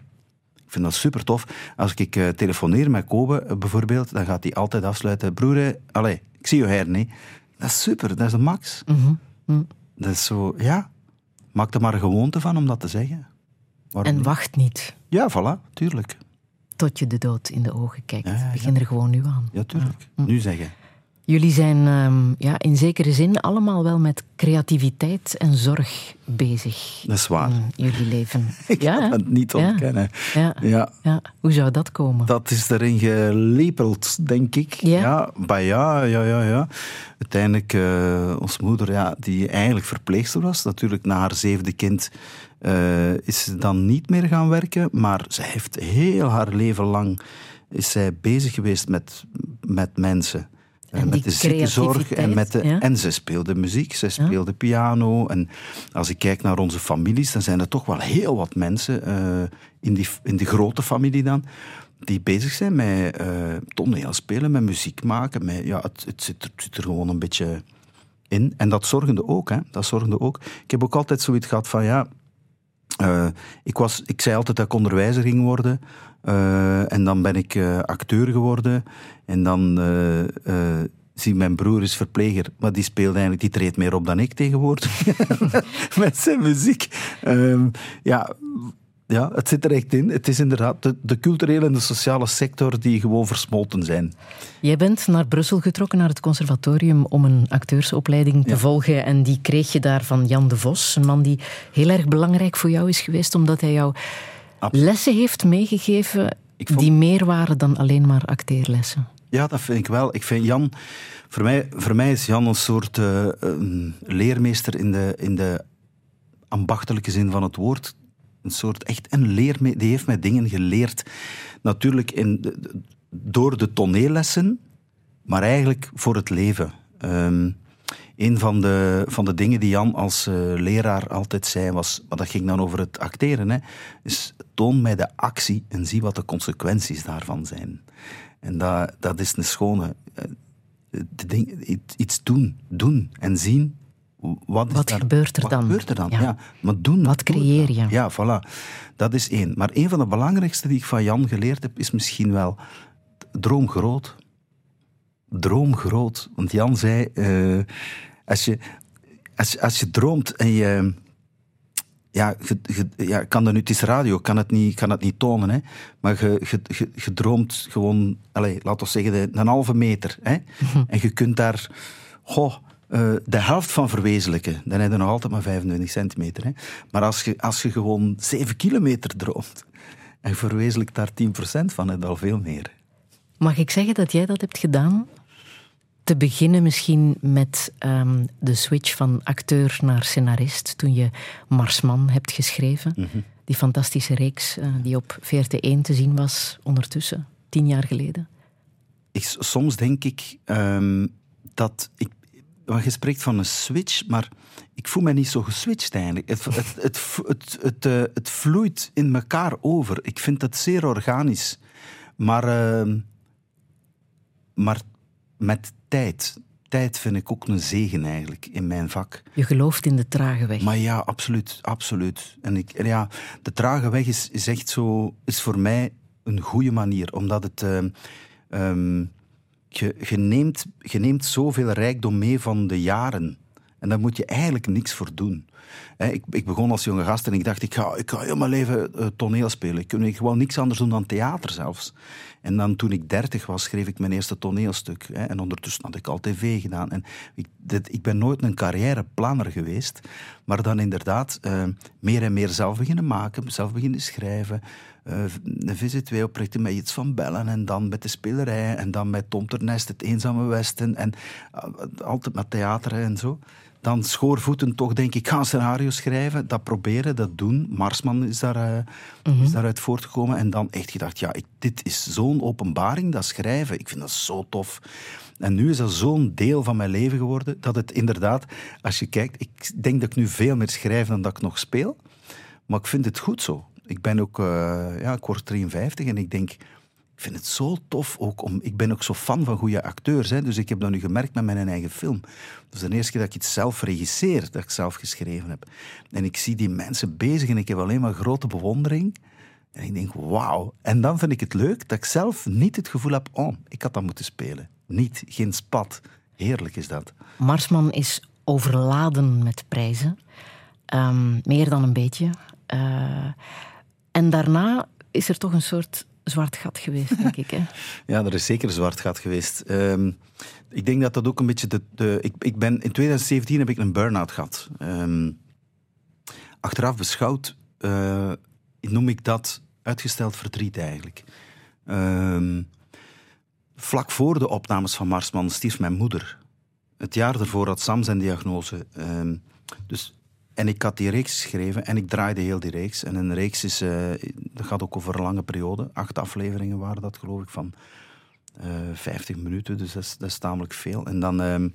Ik vind dat super tof. Als ik eh, telefoneer met Kobe eh, bijvoorbeeld, dan gaat hij altijd afsluiten. Broer, allee, ik zie je her, nee. Dat is super, dat is de max. Mhm. Dat is zo, ja. Maak er maar een gewoonte van om dat te zeggen. Waarom En wacht niet Ja, voilà, tuurlijk. Tot je de dood in de ogen kijkt. Ja, ja, ja. Begin er gewoon nu aan. Ja, tuurlijk. Nu zeggen. Jullie zijn ehm, ja, in zekere zin allemaal wel met creativiteit en zorg bezig. Dat is waar. In jullie leven. Ik ja, kan het niet Ja. ontkennen. Ja. Ja, Ja. Hoe zou dat komen? dat is erin gelepeld, denk ik. Ja? ja, ja, ja, ja. Uiteindelijk, eh ons moeder, ja, die eigenlijk verpleegster was, natuurlijk na haar zevende kind eh, is ze dan niet meer gaan werken, maar ze heeft heel haar leven lang is zij bezig geweest met, met mensen. En met de ziekenzorg en, met de, ja. en ze speelde muziek, ze speelde piano. En als ik kijk naar onze families, dan zijn er toch wel heel wat mensen eh, in, die, in die grote familie dan, die bezig zijn met eh toneelspelen, met muziek maken. Met, ja, het, het, zit, er- het zit er gewoon een beetje in. En dat zorgde ook. Hè. Dat zorgde ook. Ik heb ook altijd zoiets gehad van ja. Eh, ik, was, ik zei altijd dat ik onderwijzer ging worden. eh, en dan ben ik eh, acteur geworden. En dan zie mijn broer is verpleger. Maar die speelt eigenlijk, die treedt meer op dan ik tegenwoordig. Met zijn muziek. Ehm, ja, ja, het zit er echt in. Het is inderdaad de, de culturele en de sociale sector die gewoon versmolten zijn. Jij bent naar Brussel getrokken, naar het conservatorium, om een acteursopleiding te Ja. volgen. En die kreeg je daar van Jan de Vos, een man die heel erg belangrijk voor jou is geweest, omdat hij jou Absoluut. lessen heeft meegegeven vond- die meer waren dan alleen maar acteerlessen. Ja, dat vind ik wel. Ik vind Jan, voor mij, voor mij is Jan een soort eh, een leermeester in de, in de ambachtelijke zin van het woord. Een soort echt een leermeester. Die heeft mij dingen geleerd. Natuurlijk in door de toneellessen, maar eigenlijk voor het leven. Ehm, een van de, van de dingen die Jan als eh, leraar altijd zei was, maar dat ging dan over het acteren, hè, is toon mij de actie en zie wat de consequenties daarvan zijn. En dat, dat is een schone. de ding, iets doen, doen en zien. Wat, Wat daar- gebeurt er wat dan? gebeurt er dan? Ja. Ja. maar doen. Wat creëer je? Ja, voilà. Dat is één. Maar een van de belangrijkste die ik van Jan geleerd heb, is misschien wel droom groot. Droom groot. Want Jan zei, eh, als, je, als, als je droomt en je... Ja, ja, kan dat nu, het is radio, ik kan het niet, kan het niet tonen, hè. maar je, je, je, je droomt gewoon, allez, laten we zeggen, een halve meter. Hè. En je kunt daar goh, eh, de helft van verwezenlijken. Dan heb je nog altijd maar 25 centimeter. Hè. Maar als je, als je gewoon 7 kilometer droomt en verwezenlijkt daar 10% van, heb je al veel meer. Mag ik zeggen dat jij dat hebt gedaan? Te beginnen misschien met ehm, de switch van acteur naar scenarist, toen je Marsman hebt geschreven. Die fantastische reeks eh, die op VRT1 te zien was ondertussen, tien jaar geleden. ik, soms denk ik ehm, dat ik. Je spreekt van een switch, maar ik voel me niet zo geswitcht eigenlijk. Het, het, het, het, het, eh, het vloeit in elkaar over. Ik vind het zeer organisch. Maar, ehm, maar met tijd. Tijd vind ik ook een zegen eigenlijk in mijn vak. Je gelooft in de trage weg. Maar ja, absoluut, absoluut. En ik, ja, de trage weg is, is echt zo, is voor mij een goede manier, omdat het, ehm, ehm, je, neemt, je neemt zoveel rijkdom mee van de jaren. En daar moet je eigenlijk niks voor doen. Ik, ik begon als jonge gast en ik dacht, ik ga, ik ga heel mijn leven eh, toneel spelen. Ik kan gewoon niks anders doen dan theater zelfs. En dan toen ik dertig was, schreef ik mijn eerste toneelstuk. En ondertussen had ik al tv gedaan. En ik, dit, ik ben nooit een carrièreplanner geweest. Maar dan inderdaad eh, meer en meer zelf beginnen maken, zelf beginnen schrijven. Eh een VZ2 oprichten met iets van bellen. En dan met de spelerij. En dan met Tom Ternest, het Eenzame Westen. En eh, altijd met theater en zo. Dan schoorvoeten toch denk ik, ga een scenario schrijven. Dat proberen, dat doen. Marsman is, daar, eh, is daaruit voortgekomen. En dan echt gedacht, ja, ik, dit is zo'n openbaring, dat schrijven. Ik vind dat zo tof. En nu is dat zo'n deel van mijn leven geworden, dat het inderdaad, als je kijkt, ik denk dat ik nu veel meer schrijf dan dat ik nog speel. Maar ik vind het goed zo. Ik ben ook, eh, ja, ik word 53 en ik denk, ik vind het zo tof ook om. Ik ben ook zo fan van goede acteurs. Hè, dus ik heb dat nu gemerkt met mijn eigen film. Is de eerste keer dat ik iets zelf regisseer, dat ik zelf geschreven heb. En ik zie die mensen bezig en ik heb alleen maar grote bewondering. En ik denk, wauw. En dan vind ik het leuk dat ik zelf niet het gevoel heb, oh, ik had dat moeten spelen. Niet, geen spat. Heerlijk is dat. Marsman is overladen met prijzen. Ehm, meer dan een beetje. Eh, en daarna is er toch een soort zwart gat geweest, denk ik. Hè? Ja, er is zeker zwart gat geweest. Ehm, ik denk dat dat ook een beetje de... de ik, ik ben, in 2017 heb ik een burn-out gehad. Ehm, achteraf beschouwd eh, noem ik dat uitgesteld verdriet eigenlijk. Ehm, vlak voor de opnames van Marsman stierf mijn moeder. Het jaar daarvoor had Sam zijn diagnose. Dus en ik had die reeks geschreven en ik draaide heel die reeks. En een reeks is, uh, dat gaat ook over een lange periode. Acht afleveringen waren dat, geloof ik, van uh, 50 minuten. Dus dat is, dat tamelijk veel. En dan, uh,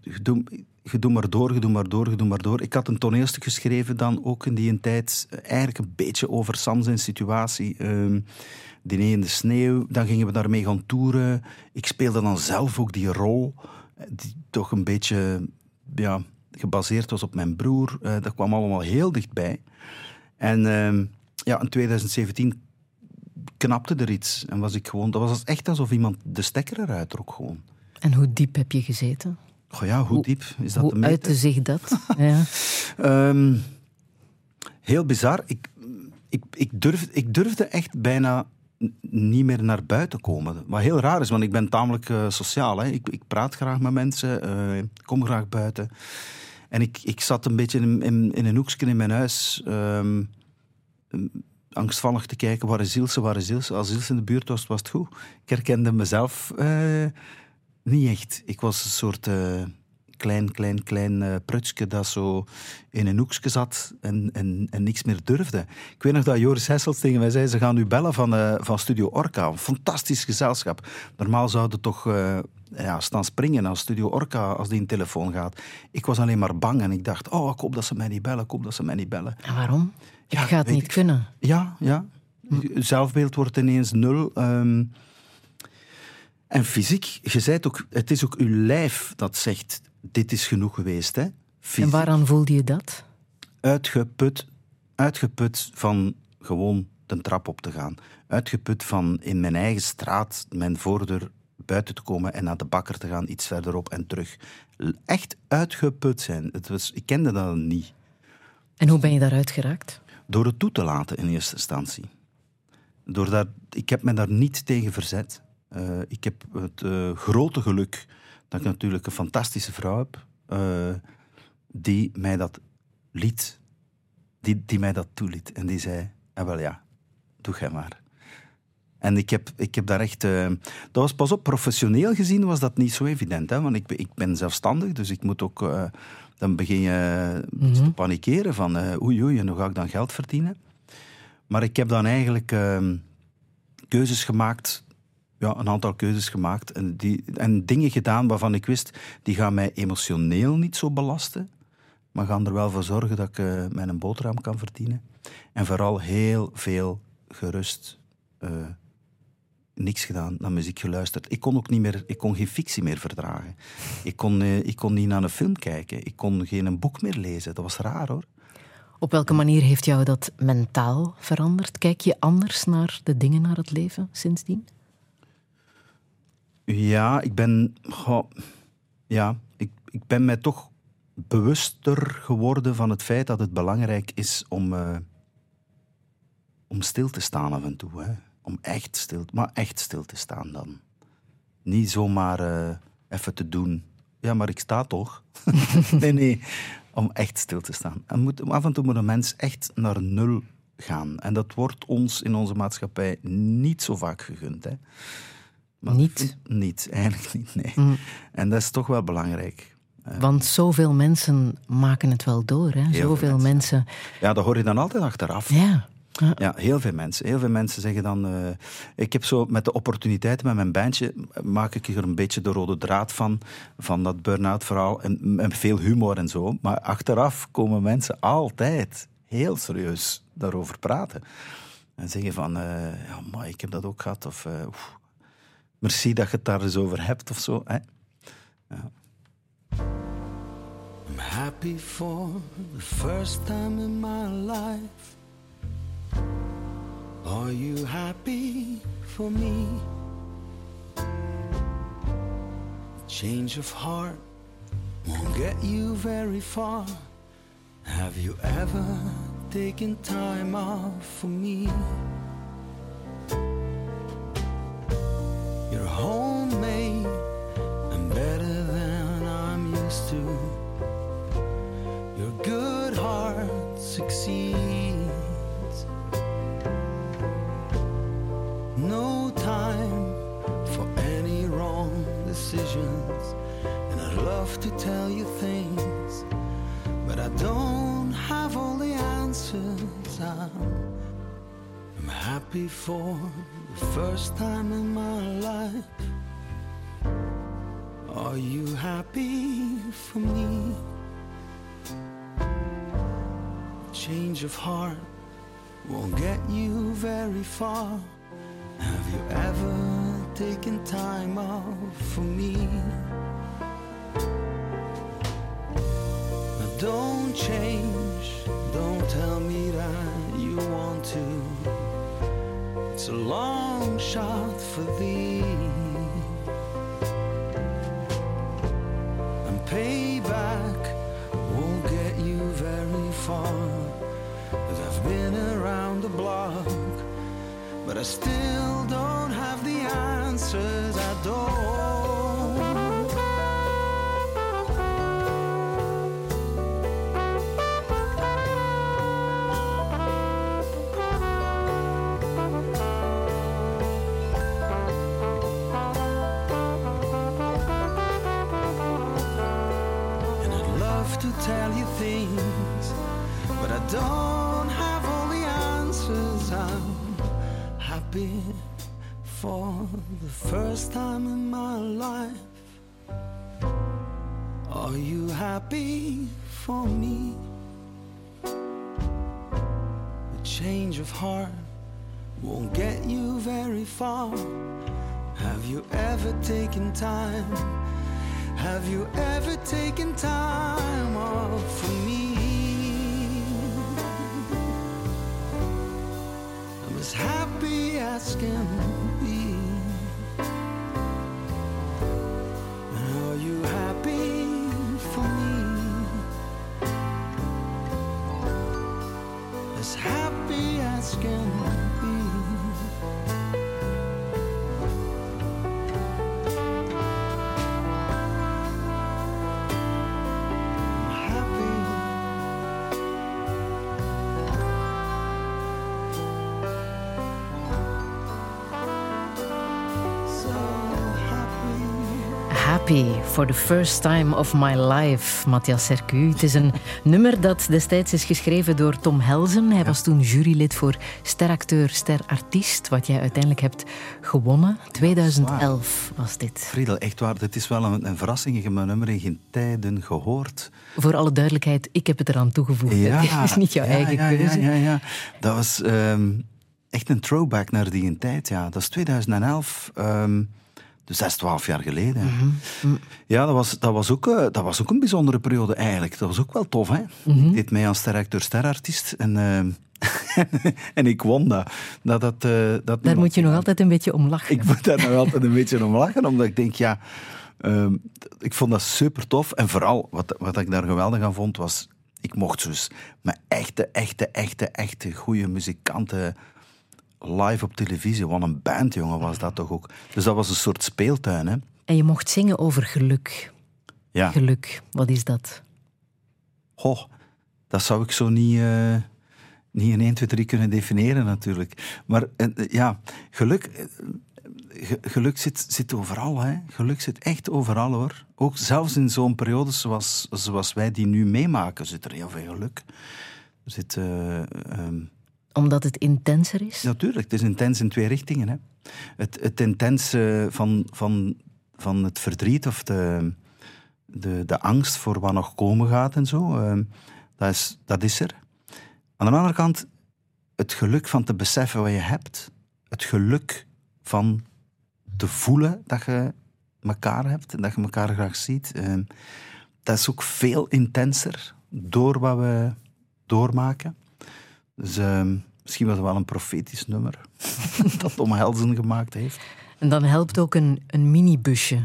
je, doet, maar door, je doet maar door, je doet maar door. Ik had een toneelstuk geschreven dan ook in die een tijd, eigenlijk een beetje over Sam zijn situatie. Uh, die in de sneeuw, dan gingen we daarmee gaan toeren. Ik speelde dan zelf ook die rol, die toch een beetje ja, gebaseerd was op mijn broer. Uh, dat kwam allemaal heel dichtbij. En uh, ja, in 2017 knapte er iets. En was ik gewoon, dat was echt alsof iemand de stekker eruit trok gewoon. En hoe diep heb je gezeten? Oh ja, hoe, diep is dat Hoe uitte zich dat? ja. um, heel bizar. Ik, ik, ik, durf, ik durfde echt bijna niet meer naar buiten komen. Wat heel raar is, want ik ben tamelijk uh, sociaal. Hè. Ik, ik, praat graag met mensen, uh, kom graag buiten. En ik, ik zat een beetje in, in, een hoekje in mijn huis, um, angstvallig te kijken, waar is Ilse, waar is Ilse? Als Ilse in de buurt was, was het goed. Ik herkende mezelf uh, niet echt. Ik was een soort klein, klein, klein uh, dat zo in een hoekje zat en, en, en niks meer durfde. Ik weet nog dat Joris Hessels tegen mij zei, ze gaan nu bellen van, uh, van Studio Orca. Een fantastisch gezelschap. Normaal zouden toch uh, ja, staan springen als Studio Orca als die een telefoon gaat. Ik was alleen maar bang en ik dacht, oh, ik hoop dat ze mij niet bellen, ik hoop dat ze mij niet bellen. En waarom? Je ja, gaat niet ik. kunnen. Ja, ja. Zelfbeeld wordt ineens nul. Um, en fysiek, je zei het ook, het is ook uw lijf dat zegt dit is genoeg geweest. Hè? Fysiek. En waaraan voelde je dat? Uitgeput, uitgeput van gewoon de trap op te gaan. Uitgeput van in mijn eigen straat, mijn voordeur buiten te komen en naar de bakker te gaan, iets verderop en terug. Echt uitgeput zijn. Het was, ik kende dat niet. En hoe ben je daaruit geraakt? Door het toe te laten in eerste instantie. Door ik heb me daar niet tegen verzet. Uh, ik heb het uh, grote geluk dat ik natuurlijk een fantastische vrouw heb, uh, die mij dat liet, die, die mij dat toeliet. En die zei, ah, wel ja, doe jij maar. En ik heb, ik heb daar echt... Uh, dat was pas op, professioneel gezien was dat niet zo evident. Hè? Want ik, ik ben zelfstandig, dus ik moet ook... Uh, dan begin je mm -hmm. te panikeren van uh, oei oei, en hoe ga ik dan geld verdienen? Maar ik heb dan eigenlijk ehm, keuzes gemaakt ja, een aantal keuzes gemaakt en, die, en dingen gedaan waarvan ik wist, die gaan mij emotioneel niet zo belasten, maar gaan er wel voor zorgen dat ik mijn boterham kan verdienen. En vooral heel veel gerust niks gedaan, naar muziek geluisterd. Ik kon ook niet meer, ik kon geen fictie meer verdragen. Ik kon, uh, ik kon niet naar een film kijken. Ik kon geen een boek meer lezen. Dat was raar hoor. Op welke manier heeft jou dat mentaal veranderd? Kijk je anders naar de dingen, naar het leven sindsdien? Ja, ik ben. Goh, ja, ik, ik ben mij toch bewuster geworden van het feit dat het belangrijk is om, uh, om stil te staan af en toe. Hè. Om echt stil, maar echt stil te staan dan. Niet zomaar uh, even te doen. Ja, maar ik sta toch? nee, nee. Om echt stil te staan. En moet, af en toe moet een mens echt naar nul gaan. En dat wordt ons in onze maatschappij niet zo vaak gegund. Hè. Maar niet? Niet, eigenlijk niet, nee. Mm. En dat is toch wel belangrijk. Eh, Want zoveel mensen maken het wel door, hè? Heel zoveel mensen. mensen. Ja, dat hoor je dan altijd achteraf. Ja. Ja, heel veel mensen. Heel veel mensen zeggen dan... Uh, ik heb zo met de opportuniteiten met mijn bandje... maak ik er een beetje de rode draad van, van dat burn-out verhaal. En, en, veel humor en zo. Maar achteraf komen mensen altijd heel serieus daarover praten. En zeggen van... Uh, ja, maar ik heb dat ook gehad. Of... Uh, merci dat je het daar eens over hebt of zo. Hè? Ja. I'm happy for the first time in my life. Are you happy for me? Change of heart won't get you very far. Have you ever taken time off for me? You're homemade and better than I'm used to. Your good heart succeeds. Decisions. And I'd love to tell you things but I don't have all the answers. I'm, I'm happy for the first time in my life. Are you happy for me? Change of heart won't get you very far. Have you ever taken time off for me? Now don't change, don't tell me that you want to. It's a long shot for thee. And payback won't get you very far. But I've been around the block, but I still don't have the answers. I don't. And I'd love to tell you things, but I don't happy for the first time in my life. Are you happy for me? A change of heart won't get you very far. Have you ever taken time? Have you ever taken time off for me? I'm as happy as can be. Are you happy for me? As happy as can for the first time of my life, Matthias Sercu. Het is een nummer dat destijds is geschreven door Tom Helzen. Hij was toen jurylid voor steracteur, sterartiest, wat jij uiteindelijk hebt gewonnen. 2011 was dit. Friedel, echt waar, dit is wel een, een verrassing. Ik heb mijn nummer in geen tijden gehoord. Voor alle duidelijkheid, ik heb het eraan toegevoegd. Het is niet jouw ja, eigen ja, keuze. Ja, ja, ja. Dat was ehm, echt een throwback naar die tijd. Ja. Dat is 2011, ehm, dus dat is 12 jaar geleden. hè. Mhm, Ja, dat was, dat, was ook, eh, dat was ook een bijzondere periode eigenlijk. Dat was ook wel tof. Hè? Mhm. Ik deed mee als steracteur, sterartiest. En, ehm, en ik won dat. dat, dat, eh, dat Daar moet je nog altijd een beetje om lachen. Ik moet daar nog altijd een beetje om lachen, omdat ik denk, ja, ehm, ik vond dat super tof. En vooral, wat, wat ik daar geweldig aan vond, was, ik mocht dus met echte, echte, echte, echte goede muzikanten live op televisie. Wat een band, jongen, was dat toch ook. Dus dat was een soort speeltuin, hè. En je mocht zingen over geluk. Ja. Geluk, wat is dat? Goh, dat zou ik zo niet, eh, niet in 1, 2, 3 kunnen definiëren natuurlijk. Maar eh, ja, geluk, eh, ge- geluk zit, zit overal. Hè. Geluk zit echt overal hoor. Ook zelfs in zo'n periode zoals, zoals wij die nu meemaken, zit er heel veel geluk. Er zit, eh, ehm, Omdat het intenser is? Natuurlijk, het is intens in twee richtingen. Hè. Het, het intense van, van, van het verdriet of de, de, de angst voor wat nog komen gaat en zo, eh, dat, is, dat is er. Aan de andere kant, het geluk van te beseffen wat je hebt. Het geluk van te voelen dat je elkaar hebt en dat je elkaar graag ziet. eh, dat is ook veel intenser door wat we doormaken. Dus ehm, misschien was het wel een profetisch nummer dat Tom Helsen gemaakt heeft. En dan helpt ook een, een minibusje.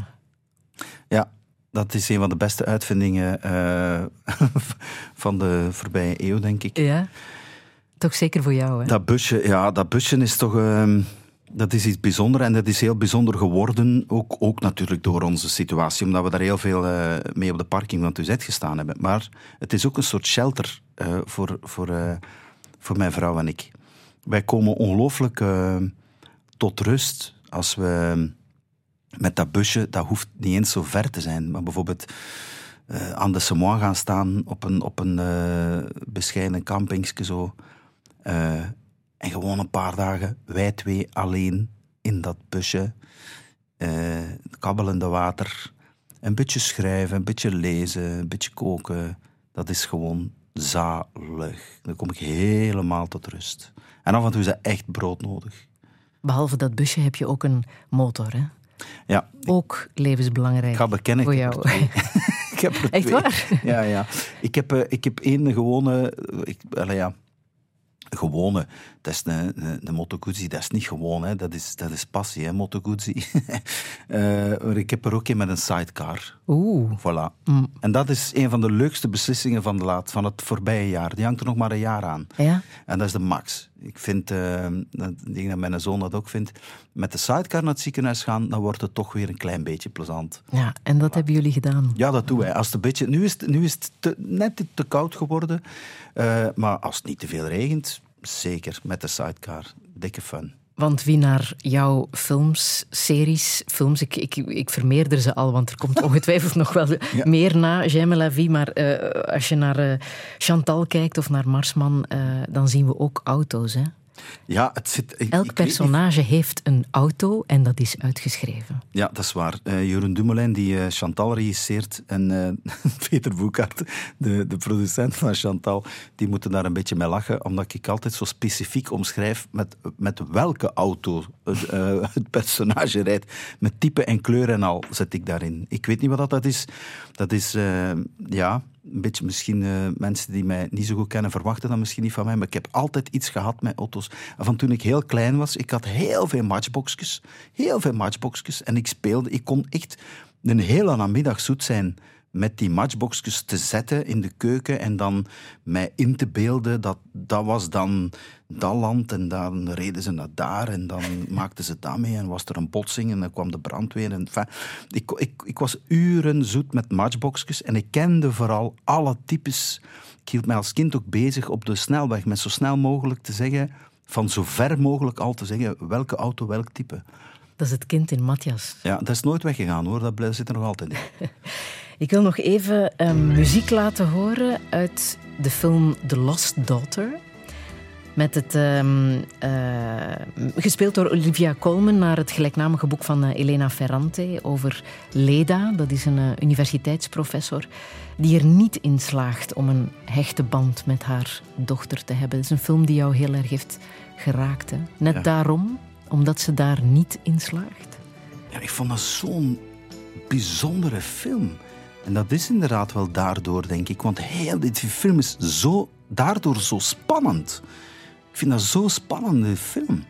Ja, dat is een van de beste uitvindingen eh, van de voorbije eeuw, denk ik. Ja. Toch zeker voor jou, hè? Dat busje, ja, dat busje is toch... ehm, dat is iets bijzonders en dat is heel bijzonder geworden. Ook, ook natuurlijk door onze situatie, omdat we daar heel veel eh, mee op de parking van UZ gestaan hebben. Maar het is ook een soort shelter eh, voor, voor, voor mijn vrouw en ik. Wij komen ongelooflijk eh, tot rust als we met dat busje, dat hoeft niet eens zo ver te zijn, maar bijvoorbeeld eh, aan de Semois gaan staan op een, op een eh, bescheiden campingsje zo. En gewoon een paar dagen, wij twee alleen in dat busje. kabbelende water. Een beetje schrijven, een beetje lezen, een beetje koken. Dat is gewoon zalig. Dan kom ik helemaal tot rust. En af en toe is dat echt brood nodig. Behalve dat busje heb je ook een motor, hè? Ja, Ook levensbelangrijk ik ga bekennen. voor ik heb jou. er twee. ik heb er Echt twee. waar? Ja, ja. Ik heb, eh, ik heb één gewone... Ik, allee, ja, gewone. Dat is een, een, een Moto Guzzi. Dat is niet gewoon, hè. Dat, is, dat is passie, hè, Moto Guzzi. Eh, ik heb er ook een met een sidecar. Oeh. Voilà. En dat is een van de leukste beslissingen van, de laat, van het voorbije jaar. Die hangt er nog maar een jaar aan. Ja? En dat is de max. Ik vind, eh, dat- ik denk dat mijn zoon dat ook vindt, met de sidecar naar het ziekenhuis gaan, dan wordt het toch weer een klein beetje plezant. Ja, en dat hebben jullie gedaan. Ja, dat doen wij. Als het een beetje, nu is het, nu is het te- net te koud geworden, eh, maar als het niet te veel regent, zeker met de sidecar. Dikke fun. Want wie naar jouw films, series, films, ik, ik, ik vermeerder ze al, want er komt ongetwijfeld nog wel meer na J'aime la vie. Maar eh, als je naar eh, Chantal kijkt of naar Marsman, eh, dan zien we ook auto's. Hè? Ja, het zit... Elk niet- personage heeft een auto en dat is uitgeschreven. Ja, dat is waar. Eh Jeroen Dumoulin, die eh, Chantal regisseert, en eh, Peter Boekart, de, de producent van Chantal, die moeten daar een beetje mee lachen, omdat ik altijd zo specifiek omschrijf met, met welke auto het, het personage rijdt. Met type en kleur en al zet ik daarin. Ik weet niet wat dat- dat is. Dat is, ja, een beetje misschien eh, mensen die mij niet zo goed kennen, verwachten dat misschien niet van mij, maar ik heb altijd iets gehad met auto's. Van toen ik heel klein was, ik had heel veel matchboxjes. Heel veel matchboxjes. En ik speelde, ik kon echt een hele namiddag zoet zijn met die matchboxjes te zetten in de keuken en dan mij in te beelden dat dat was dan dat land en dan reden ze naar daar en dan maakten ze dat mee en was er een botsing en dan kwam de brandweer. En, enfin, ik, ik, ik was uren zoet met matchboxjes en ik kende vooral alle types. Ik hield mij als kind ook bezig op de snelweg met zo snel mogelijk te zeggen, van zo ver mogelijk al te zeggen, welke auto, welk type. Dat is het kind in Matthias. Ja, dat is nooit weggegaan hoor, dat blijft- zit er nog altijd in. Ik wil nog even eh, muziek laten horen uit de film The Lost Daughter. Met het, ehm, eh, gespeeld door Olivia Colman naar het gelijknamige boek van eh, Elena Ferrante over Leda. Dat is een eh, universiteitsprofessor die er niet in slaagt om een hechte band met haar dochter te hebben. Het is een film die jou heel erg heeft geraakt. Hè? Net Ja. daarom, omdat ze daar niet in slaagt. Ja, ik vond dat zo'n bijzondere film. En dat is inderdaad wel daardoor, denk ik. Want heel dit film is zo, daardoor zo spannend. Ik vind dat zo'n spannende film.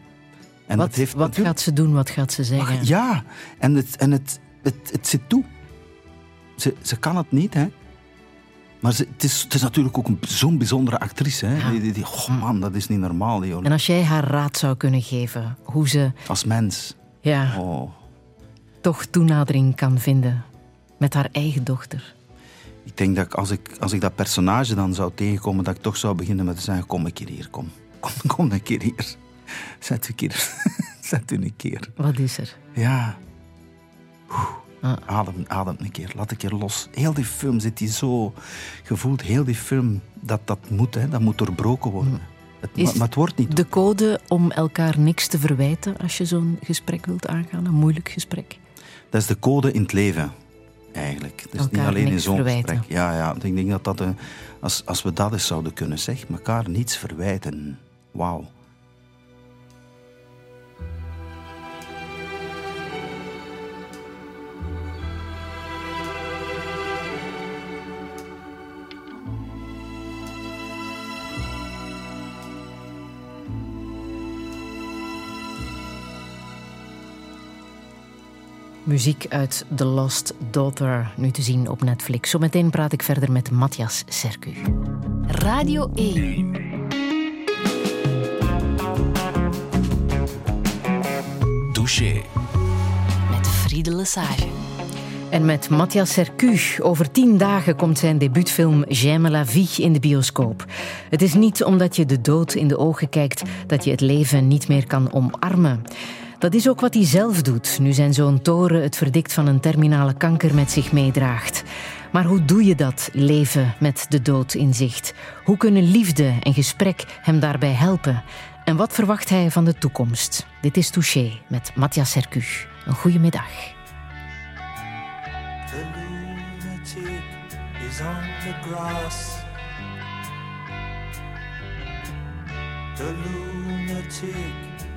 En Wat, dat heeft wat natuurlijk- gaat ze doen? Wat gaat ze zeggen? Ach, ja, en het, en het, het, het zit toe. Ze, ze kan het niet, hè. Maar ze, het, is, het is natuurlijk ook een, zo'n bijzondere actrice. Hè. Ja. Die, die, die- oh man, dat is niet normaal, die. En als jij haar raad zou kunnen geven, hoe ze Als mens. ja, Oh. toch toenadering kan vinden met haar eigen dochter. Ik denk dat ik, als, ik, als ik dat personage dan zou tegenkomen, dat ik toch zou beginnen met te zeggen: Kom een keer hier, kom. Kom, kom een keer hier. Zet u een keer. Zet u een keer. Wat is er? Ja. Oeh. Ah. Adem, adem een keer. Laat een keer los. Heel die film zit die zo gevoeld. Heel die film, dat, dat moet, hè. Dat moet doorbroken worden. Het, Is maar, maar het wordt niet. De code om elkaar niks te verwijten als je zo'n gesprek wilt aangaan, een moeilijk gesprek. Dat is de code in het leven, eigenlijk. Dus niet alleen in zo'n gesprek. Ja, ja. Ik denk dat dat... eh, als, als we dat eens zouden kunnen zeggen, elkaar niets verwijten. Wauw. Muziek uit The Lost Daughter, nu te zien op Netflix. Zometeen praat ik verder met Matthias Sercu. Radio 1. Douche. Met Friede Lesage. En met Matthias Sercu. Over tien dagen komt zijn debuutfilm J'aime la vie in de bioscoop. Het is niet omdat je de dood in de ogen kijkt dat je het leven niet meer kan omarmen. Dat is ook wat hij zelf doet, nu zijn zoon Toren het verdikt van een terminale kanker met zich meedraagt. Maar hoe doe je dat, leven met de dood in zicht? Hoe kunnen liefde en gesprek hem daarbij helpen? En wat verwacht hij van de toekomst? Dit is Touché met Matthias Sercu. Een goede middag.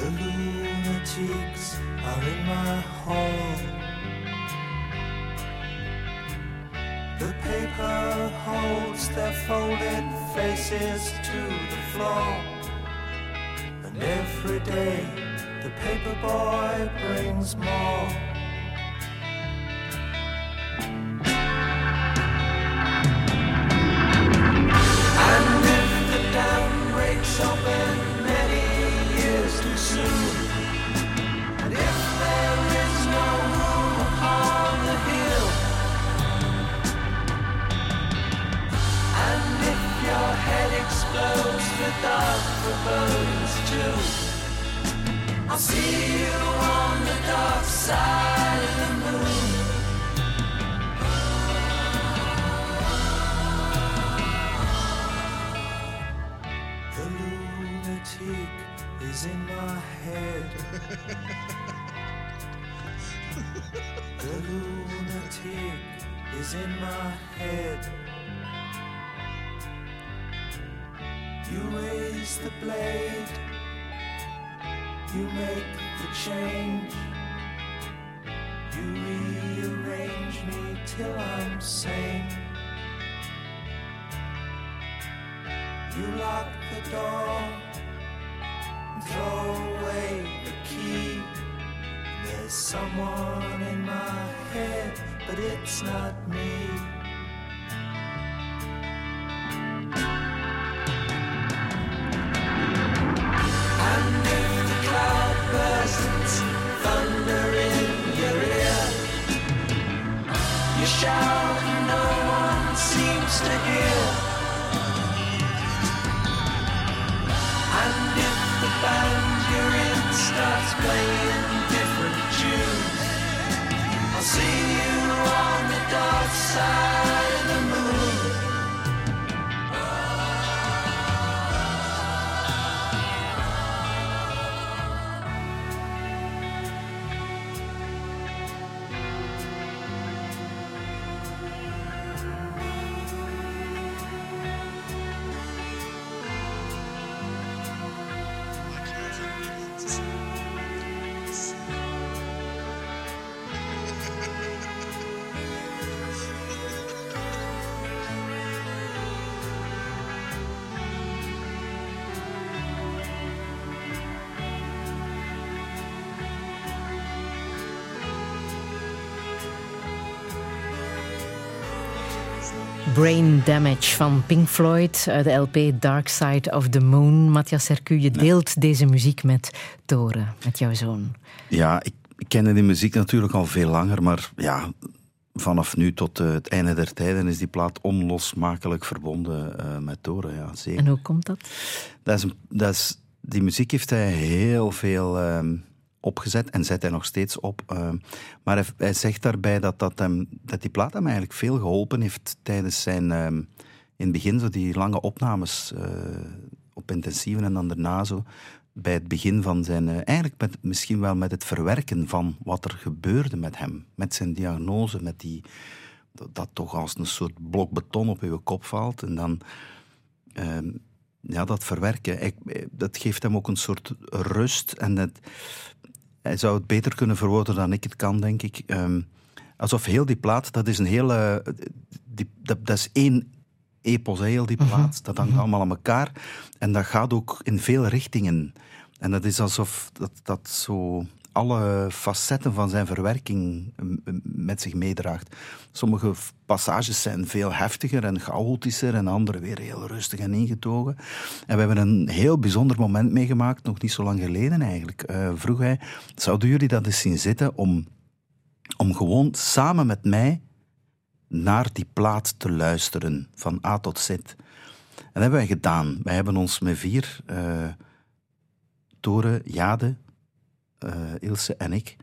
The lunatics are in my hall. The paper holds their folded faces to the floor. And every day the paper boy brings more. And if the dam breaks open You raise the blade, you make the change. You rearrange me till I'm sane. You lock the door throw away the key. There's someone in my head, but it's not me. Brain Damage van Pink Floyd de LP Dark Side of the Moon. Matthias Sercu, je deelt deze muziek met Toren, met jouw zoon. Ja, ik, kende die muziek natuurlijk al veel langer, maar ja, vanaf nu tot eh, het einde der tijden is die plaat onlosmakelijk verbonden eh, met Toren. Ja, zeker. En hoe komt dat? Dat is, dat is, die muziek heeft hij heel veel ehm, opgezet en zet hij nog steeds op. ehm. maar hij, zegt daarbij dat, dat, hem, dat die plaat hem eigenlijk veel geholpen heeft tijdens zijn, ehm, in het begin, zo die lange opnames eh, op intensieven en dan daarna zo, bij het begin van zijn, eh, eigenlijk met, misschien wel met het verwerken van wat er gebeurde met hem, met zijn diagnose, met die, dat, toch als een soort blok beton op uw kop valt en dan... ehm, ja, dat verwerken, ik- dat geeft hem ook een soort rust. En dat, hij zou het beter kunnen verwoorden dan ik het kan, denk ik. Ehm, alsof heel die plaat, dat is een hele... Die, dat, dat is één epos, heel die plaat. Dat hangt allemaal aan elkaar. En dat gaat ook in veel richtingen. En dat is alsof dat, dat zo alle facetten van zijn verwerking met zich meedraagt. Sommige passages zijn veel heftiger en chaotischer en andere weer heel rustig en ingetogen. En we hebben een heel bijzonder moment meegemaakt, nog niet zo lang geleden eigenlijk. Uh, vroeg hij, zouden jullie dat eens zien zitten om, om gewoon samen met mij naar die plaat te luisteren, van A tot Z. En dat hebben wij gedaan. Wij hebben ons met vier, uh, Toren, Jade, uh, Ilse en ik,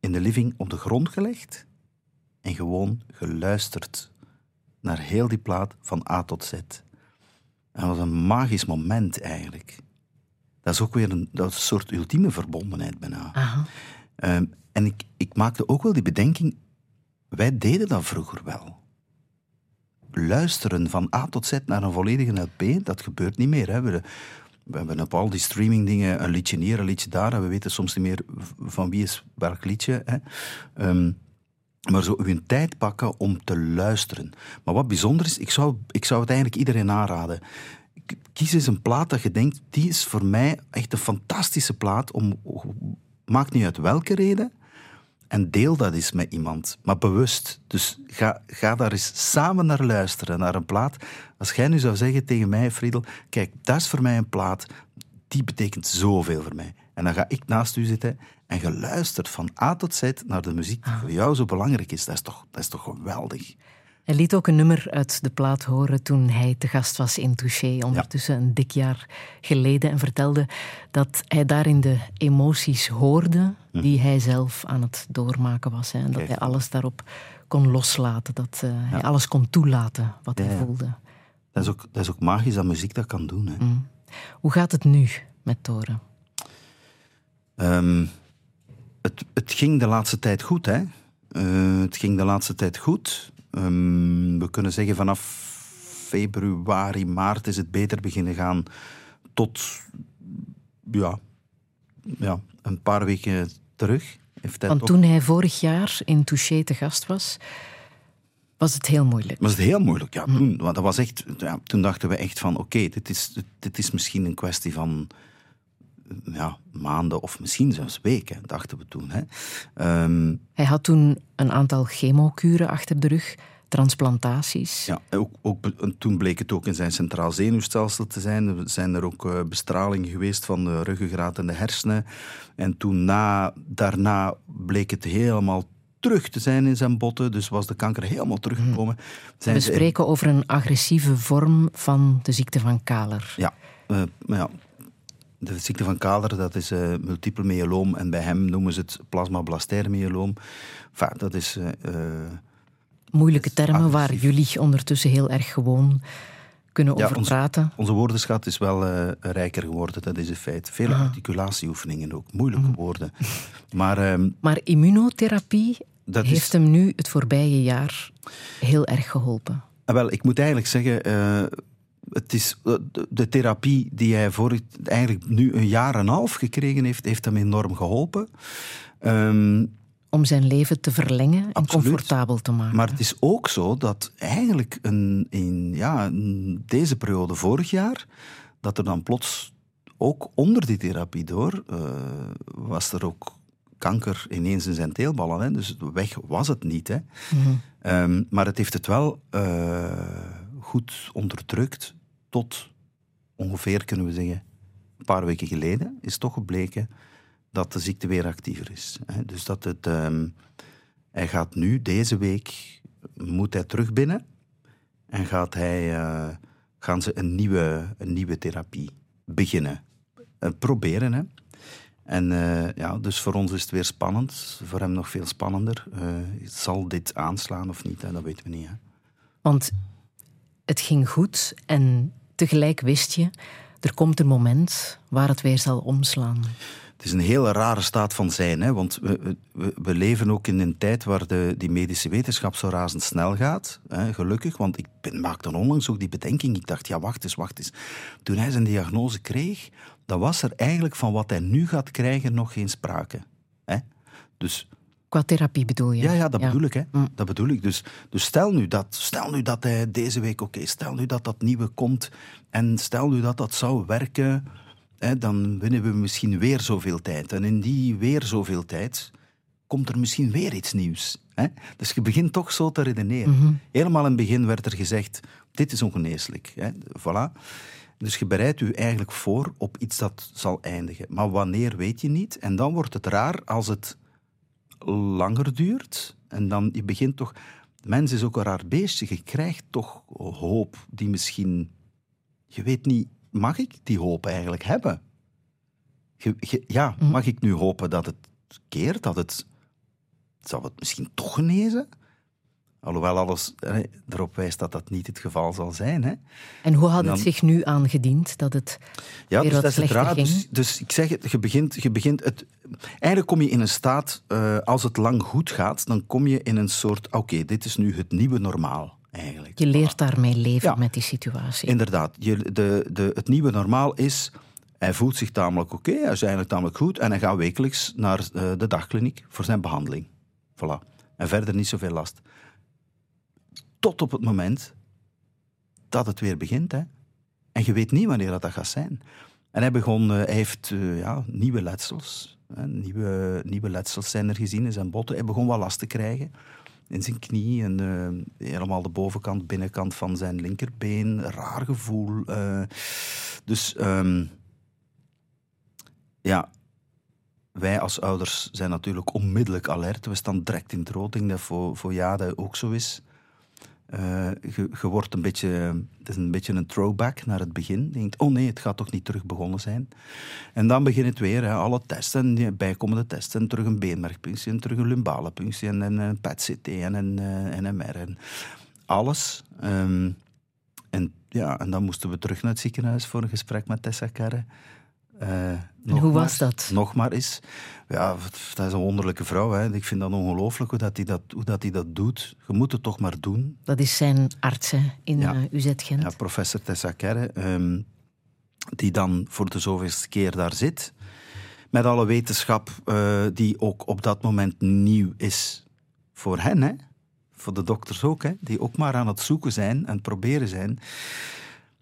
in de living op de grond gelegd en gewoon geluisterd naar heel die plaat van A tot Z. En dat was een magisch moment eigenlijk. Dat is ook weer een, dat een soort ultieme verbondenheid bijna. Uh, en ik, ik maakte ook wel die bedenking, wij deden dat vroeger wel. Luisteren van A tot Z naar een volledige LP, dat gebeurt niet meer. Hè. We, we hebben op al die streamingdingen een liedje hier, een liedje daar. We weten soms niet meer van wie is welk liedje. Hè. Um, maar zo uw tijd pakken om te luisteren. Maar wat bijzonder is, ik zou, ik zou het eigenlijk iedereen aanraden. Kies eens een plaat dat je denkt, die is voor mij echt een fantastische plaat. Om, maakt niet uit welke reden. En deel dat eens met iemand, maar bewust. Dus ga, ga daar eens samen naar luisteren, naar een plaat. Als jij nu zou zeggen tegen mij, Friedel, kijk, dat is voor mij een plaat, die betekent zoveel voor mij. En dan ga ik naast u zitten en je luistert van A tot Z naar de muziek die voor jou zo belangrijk is. Dat is toch, dat is toch geweldig. Hij liet ook een nummer uit de plaat horen toen hij te gast was in Touché, ondertussen een dik jaar geleden, en vertelde dat hij daarin de emoties hoorde hm. die hij zelf aan het doormaken was. Hè, en dat hij alles daarop kon loslaten, dat uh, hij alles kon toelaten wat hij voelde. Dat is, ook, dat is ook magisch dat muziek dat kan doen. Hè. Hm. Hoe gaat het nu met Toren? Um, het, het, ging de laatste tijd goed, hè. Uh, het ging de laatste tijd goed. Um, we kunnen zeggen vanaf februari, maart is het beter beginnen gaan tot ja, ja, een paar weken terug. Want toen hij vorig jaar in Touché te gast was, was het heel moeilijk. Was het heel moeilijk, ja. Hm. Toen, dat was echt, ja, toen dachten we echt van, oké, dit, is, dit is misschien een kwestie van ja, maanden of misschien zelfs weken, dachten we toen. Hè. Ehm, hij had toen een aantal chemokuren achter de rug, transplantaties. Ja, ook, ook, toen bleek het ook in zijn centraal zenuwstelsel te zijn. Er zijn er ook uh, bestralingen geweest van de ruggengraat en de hersenen. En toen na, daarna bleek het helemaal terug te zijn in zijn botten. Dus was de kanker helemaal teruggekomen. Hmm. We spreken over een agressieve vorm van de ziekte van Kaler. Ja, uh, ja de ziekte van Kader, dat is uh, multiple myeloom. En bij hem noemen ze het plasmablastair myeloom. Enfin, dat is... Uh, Moeilijke termen waar jullie ondertussen heel erg gewoon kunnen over praten. Onze woordenschat is wel uh, rijker geworden, dat is een feit. Veel ah. articulatieoefeningen ook, moeilijke mhm. woorden. Maar, uh, maar immunotherapie heeft is... hem nu het voorbije jaar heel erg geholpen. Ah, wel, ik moet eigenlijk zeggen het is eh, de, therapie die hij voor eigenlijk nu een jaar en een half gekregen heeft, heeft hem enorm geholpen. Um, om zijn leven te verlengen en comfortabel te maken. Maar het is ook zo dat eigenlijk een, in, ja, deze periode vorig jaar, dat er dan plots ook onder die therapie door, uh, was er ook kanker ineens in zijn teelballen. Hè? Dus weg was het niet. Hè? Mhm. Ehm, maar het heeft het wel uh, goed onderdrukt tot ongeveer, kunnen we zeggen, een paar weken geleden is toch gebleken dat de ziekte weer actiever is. Dus dat het, um, hij gaat nu, deze week, moet hij terug binnen en gaat hij, uh, gaan ze een nieuwe, een nieuwe therapie beginnen. Uh, proberen, hè. En uh, ja, dus voor ons is het weer spannend, voor hem nog veel spannender. zal dit aanslaan of niet, hè? dat weten we niet. Want het ging goed en tegelijk wist je, er komt een moment waar het weer zal omslaan. Het is een hele rare staat van zijn, hè? want we, we, leven ook in een tijd waar de, die medische wetenschap zo razendsnel gaat. Hè? Gelukkig, want ik ben, maakte onlangs ook die bedenking. Ik dacht, ja, wacht eens, wacht eens. Toen hij zijn diagnose kreeg, dan was er eigenlijk van wat hij nu gaat krijgen nog geen sprake. Hè? Dus Qua therapie bedoel je? Ja, ja dat bedoel ik. Hè. Mm. Dat bedoel ik. Dus, dus stel, nu dat, stel nu dat hij deze week, oké, stel nu dat dat nieuwe komt en stel nu dat dat zou werken hè, dan winnen we misschien weer zoveel tijd. En in die weer zoveel tijd komt er misschien weer iets nieuws. Hè? Dus je begint toch zo te redeneren. Helemaal in het begin werd er gezegd, dit is ongeneeslijk. Hè? Voilà. Dus je bereidt je eigenlijk voor op iets dat zal eindigen. Maar wanneer weet je niet. En dan wordt het raar als het langer duurt. En dan je begint toch... Mens is ook een raar beestje. Je krijgt toch hoop die misschien... Je weet niet, mag ik die hoop eigenlijk hebben? Je- je- ja, mag ik nu hopen dat het keert, dat het... Zal het misschien toch genezen? Alhoewel alles erop wijst dat dat niet het geval zal zijn. Hè? En hoe had Dan- het zich nu aangediend dat het Ja, weer dus wat dat is het slechter raar. ging? Dus, dus ik zeg het, je begint, je begint het... Eigenlijk kom je in een staat, eh, als het lang goed gaat, dan kom je in een soort... Oké, dit is nu het nieuwe normaal, eigenlijk. Je leert daarmee leven Ja. met die situatie. Inderdaad. Je, de, de, het nieuwe normaal is... Hij voelt zich tamelijk oké, hij is eigenlijk tamelijk goed en hij gaat wekelijks naar eh, de dagkliniek voor zijn behandeling. Voilà. En verder niet zoveel last. Tot op het moment dat het weer begint. Hè. En je weet niet wanneer dat, dat gaat zijn. En hij, begon, eh, hij heeft eh, ja, nieuwe letsels. Nieuwe, nieuwe letsels zijn er gezien in zijn botten. Hij begon wat last te krijgen in zijn knie en eh, helemaal de bovenkant, binnenkant van zijn linkerbeen. Raar gevoel. dus ehm, ja, wij als ouders zijn natuurlijk onmiddellijk alert. We staan direct in het rood. Ik denk dat voor, voor Jade ook zo is. Eh, je, wordt een beetje, het is een beetje een throwback naar het begin. Je denkt, oh nee, het gaat toch niet terug begonnen zijn. En dan begint het weer, hè, alle testen, bijkomende testen, en terug een beenmergpunctie, en terug een lumbale punctie, en, en een PET-CT, en een eh, NMR, en alles. Ehm, en, ja, en dan moesten we terug naar het ziekenhuis voor een gesprek met Tessa Kerre. Eh, nog hoe maar- was dat? Nog maar eens. Ja, dat is een wonderlijke vrouw. Hè. Ik vind dat ongelooflijk hoe dat hij dat, hoe dat, hij dat doet. Je moet het toch maar doen. Dat is zijn arts hè, in Ja. eh, UZ Gent. Ja, professor Tessa Kerre, ehm, die dan voor de zoveelste keer daar zit. Met alle wetenschap eh, die ook op dat moment nieuw is voor hen. Hè? Voor de dokters ook, hè? die ook maar aan het zoeken zijn en proberen zijn.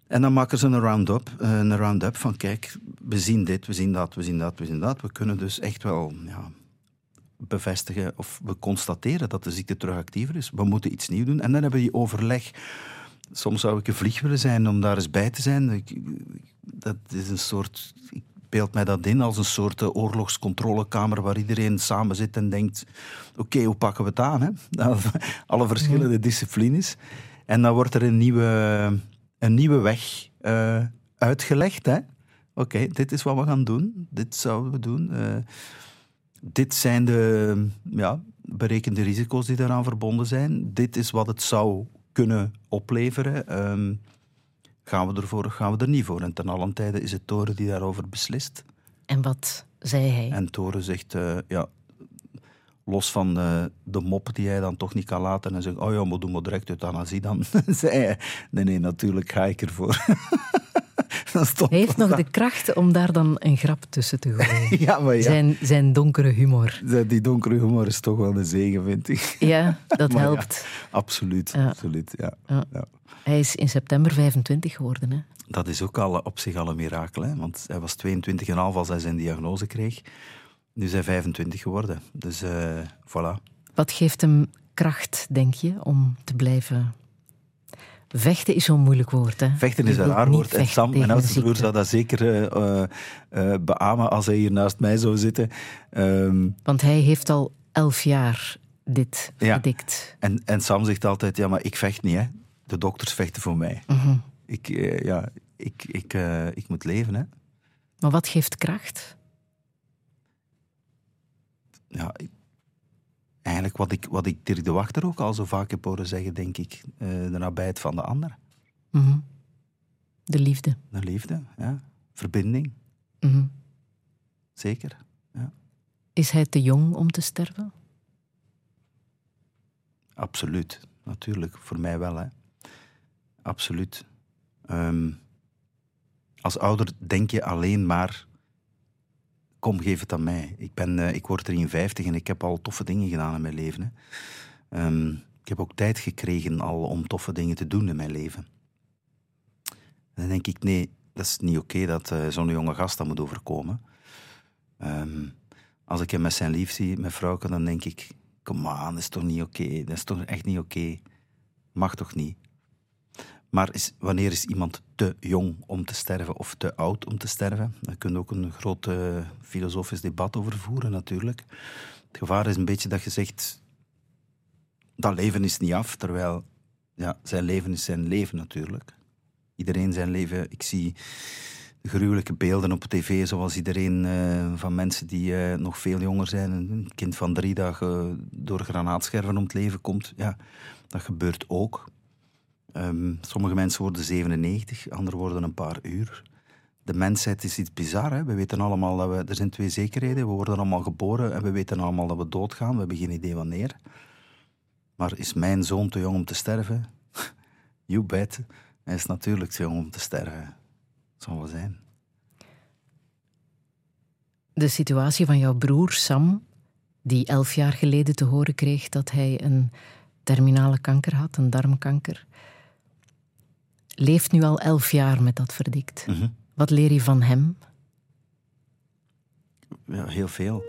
En dan maken ze een round-up, eh, een round-up van kijk, we zien dit, we zien dat, we zien dat, we zien dat. We kunnen dus echt wel ja, bevestigen of we constateren dat de ziekte terug actiever is. We moeten iets nieuws doen. En dan hebben we die overleg. Soms zou ik een vlieg willen zijn om daar eens bij te zijn. Ik- dat is een soort... Ik beeld mij dat in als een soort eh, oorlogscontrolekamer waar iedereen samen zit en denkt... Oké, hoe pakken we het aan? Hè? Alle verschillende disciplines. En dan wordt er een nieuwe, een nieuwe weg eh, uitgelegd. hè. Oké, dit is wat we gaan doen. Dit zouden we doen. Eh, dit zijn de ja, berekende risico's die daaraan verbonden zijn. Dit is wat het zou kunnen opleveren. Ehm, gaan we ervoor of gaan we er niet voor? En ten allen tijde is het Toren die daarover beslist. En wat zei hij? En Toren zegt, eh, ja, los van eh, de mop die hij dan toch niet kan laten en zegt, oh ja, maar doe maar direct euthanasie dan. zei hij, nee, nee, natuurlijk ga ik ervoor. Hij heeft nog de kracht om daar dan een grap tussen te gooien. Ja, maar ja. Zijn, zijn donkere humor. Die donkere humor is toch wel een zegen, vind ik. Ja, dat ja, helpt. absoluut, Ja. absoluut, ja. Ja. ja. Hij is in september 25 geworden. Hè? Dat is ook al op zich al een mirakel, hè? want hij was 22,5 als hij zijn diagnose kreeg. Nu hij 25 geworden. Dus eh voilà. Wat geeft hem kracht, denk je, om te blijven... Vechten is zo'n moeilijk woord. Hè? Vechten is een raar woord. En Sam, mijn oudste broer, zou dat zeker eh, beamen als hij hier naast mij zou zitten. Ehm, Want hij heeft al elf jaar dit Ja. gedikt. en, en Sam zegt altijd, ja, maar ik vecht niet, hè. De dokters vechten voor mij. Mhm. Ik, ja, ik, ik, ik moet leven, hè. Maar wat geeft kracht? Ja, eigenlijk wat ik, wat ik Dirk de Wachter ook al zo vaak heb horen zeggen, denk ik. eh, de nabijheid van de ander. Mhm. De liefde. De liefde, ja. Verbinding, Mhm. zeker. Is hij te jong om te sterven? Absoluut, natuurlijk. Voor mij wel, hè. Absoluut. Ehm, als ouder denk je alleen maar... Kom, geef het aan mij. Ik, ben, eh, ik word 53 en ik heb al toffe dingen gedaan in mijn leven. Hè. Ehm, ik heb ook tijd gekregen al om toffe dingen te doen in mijn leven. En dan denk ik, nee, dat is niet oké dat uh, zo'n jonge gast dat moet overkomen. Ehm, als ik hem met zijn lief zie, met vrouwen, dan denk ik... Kom aan, dat is toch niet oké? Dat is toch echt niet oké? Mag toch niet? Maar is, wanneer is iemand te jong om te sterven of te oud om te sterven? Daar kun je ook een groot uh, filosofisch debat over voeren, natuurlijk. Het gevaar is een beetje dat je zegt... Dat leven is niet af, terwijl ja, zijn leven is zijn leven natuurlijk. Iedereen zijn leven... Ik zie gruwelijke beelden op tv, zoals iedereen uh, van mensen die uh, nog veel jonger zijn. Een kind van drie dagen door granaatscherven om het leven komt. Ja, dat gebeurt ook. Um, sommige mensen worden 97, anderen worden een paar uur. De mensheid is iets bizar. Hè? We weten allemaal dat we... Er zijn twee zekerheden. We worden allemaal geboren en we weten allemaal dat we doodgaan. We hebben geen idee wanneer. Maar is mijn zoon te jong om te sterven? you bet. Hij is natuurlijk te jong om te sterven. Zal wel zijn. De situatie van jouw broer Sam, die elf jaar geleden te horen kreeg dat hij een terminale kanker had, een darmkanker, leeft nu al elf jaar met dat verdikt. Mhm. Wat leer je van hem? Ja, heel veel.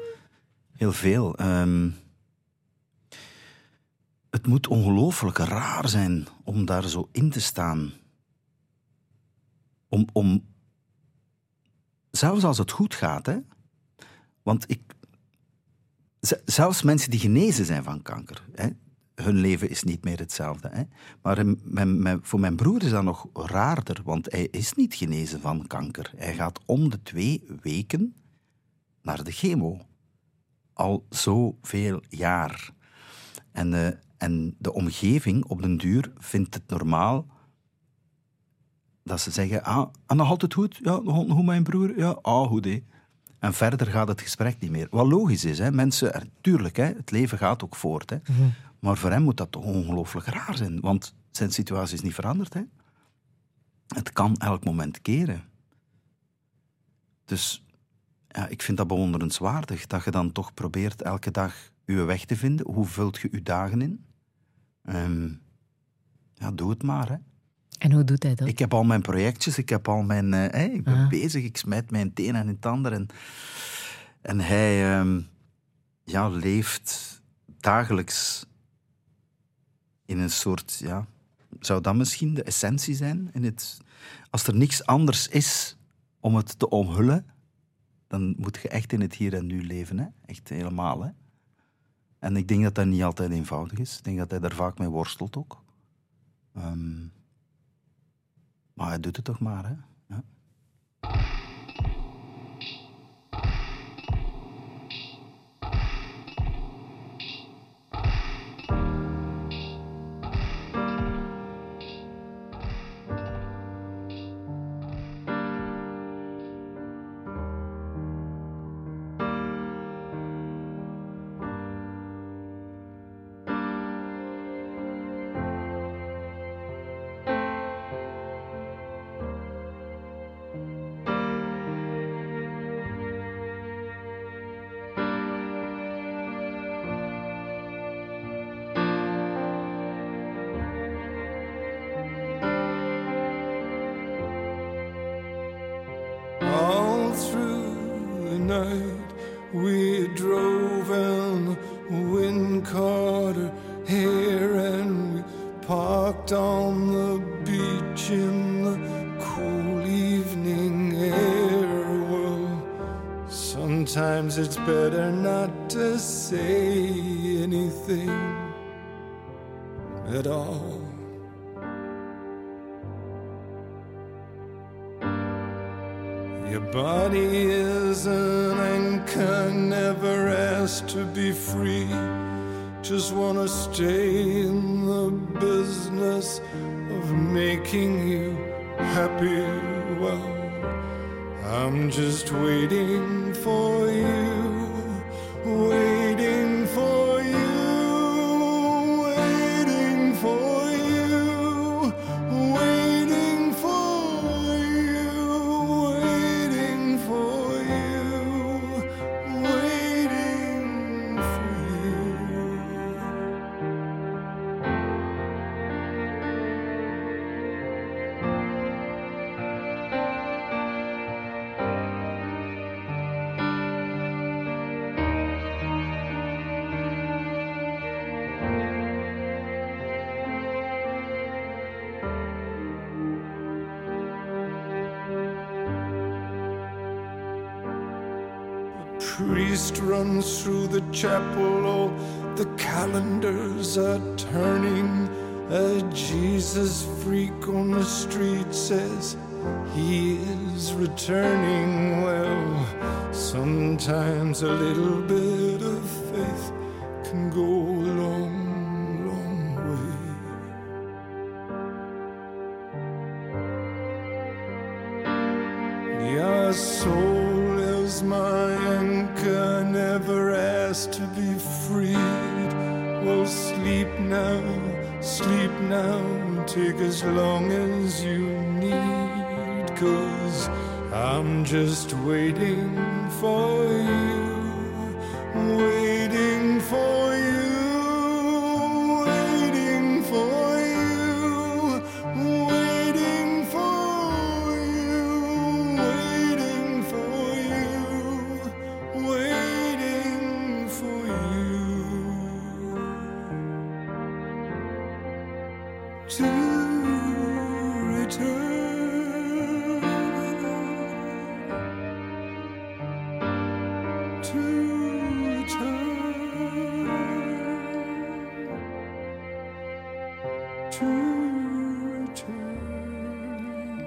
Heel veel. Um, het moet ongelooflijk raar zijn om daar zo in te staan. Om, om zelfs als het goed gaat, hè. Want ik... Zelfs mensen die genezen zijn van kanker, hè, hun leven is niet meer hetzelfde. Hè. Maar voor mijn broer is dat nog raarder, want hij is niet genezen van kanker. Hij gaat om de twee weken naar de chemo. Al zoveel jaar. En, uh, en de omgeving op den duur vindt het normaal dat ze zeggen, ah, en nog altijd goed? Ja, hoe mijn broer? Ja, ah, goed hé. En verder gaat het gesprek niet meer. Wat logisch is, hè. mensen, tuurlijk, hè, het leven gaat ook voort. Hè. Mhm. Maar voor hem moet dat toch ongelooflijk raar zijn, want zijn situatie is niet veranderd. Hè. Het kan elk moment keren. Dus ja, ik vind dat bewonderenswaardig, dat je dan toch probeert elke dag je weg te vinden. Hoe vult je je dagen in? Um, ja, doe het maar. Hè. En hoe doet hij dat? Ik heb al mijn projectjes, ik heb al mijn... Uh, ik ben ah. bezig, ik smijt mijn tenen in het ander. En, en hij um, ja, leeft dagelijks in een soort... Ja, zou dat misschien de essentie zijn? In het, als er niks anders is om het te omhullen, dan moet je echt in het hier en nu leven. Hè? Echt helemaal. Hè? En ik denk dat dat niet altijd eenvoudig is. Ik denk dat hij daar vaak mee worstelt ook. Um, maar hij doet het toch maar, hè. Ja. It's better not to say anything at all. Your body is an anchor, never asked to be free. Just wanna stay in the business of making you happy. Well, I'm just waiting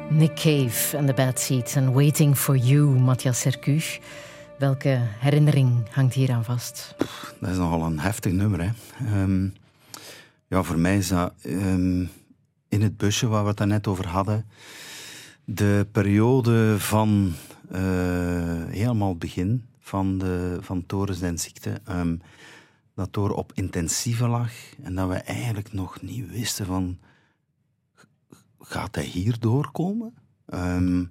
Nick Cave en de Bad Seeds en Waiting for You, Matthias Sercuch. Welke herinnering hangt hier aan vast? Dat is nogal een heftig nummer. Hè. Ehm, ja, voor mij is dat ehm, in het busje waar we het net over hadden. De periode van eh, helemaal begin van, de, van Torens den ziekte. ehm, dat Thor op intensieve lag en dat we eigenlijk nog niet wisten van... Gaat hij hier doorkomen? Ehm,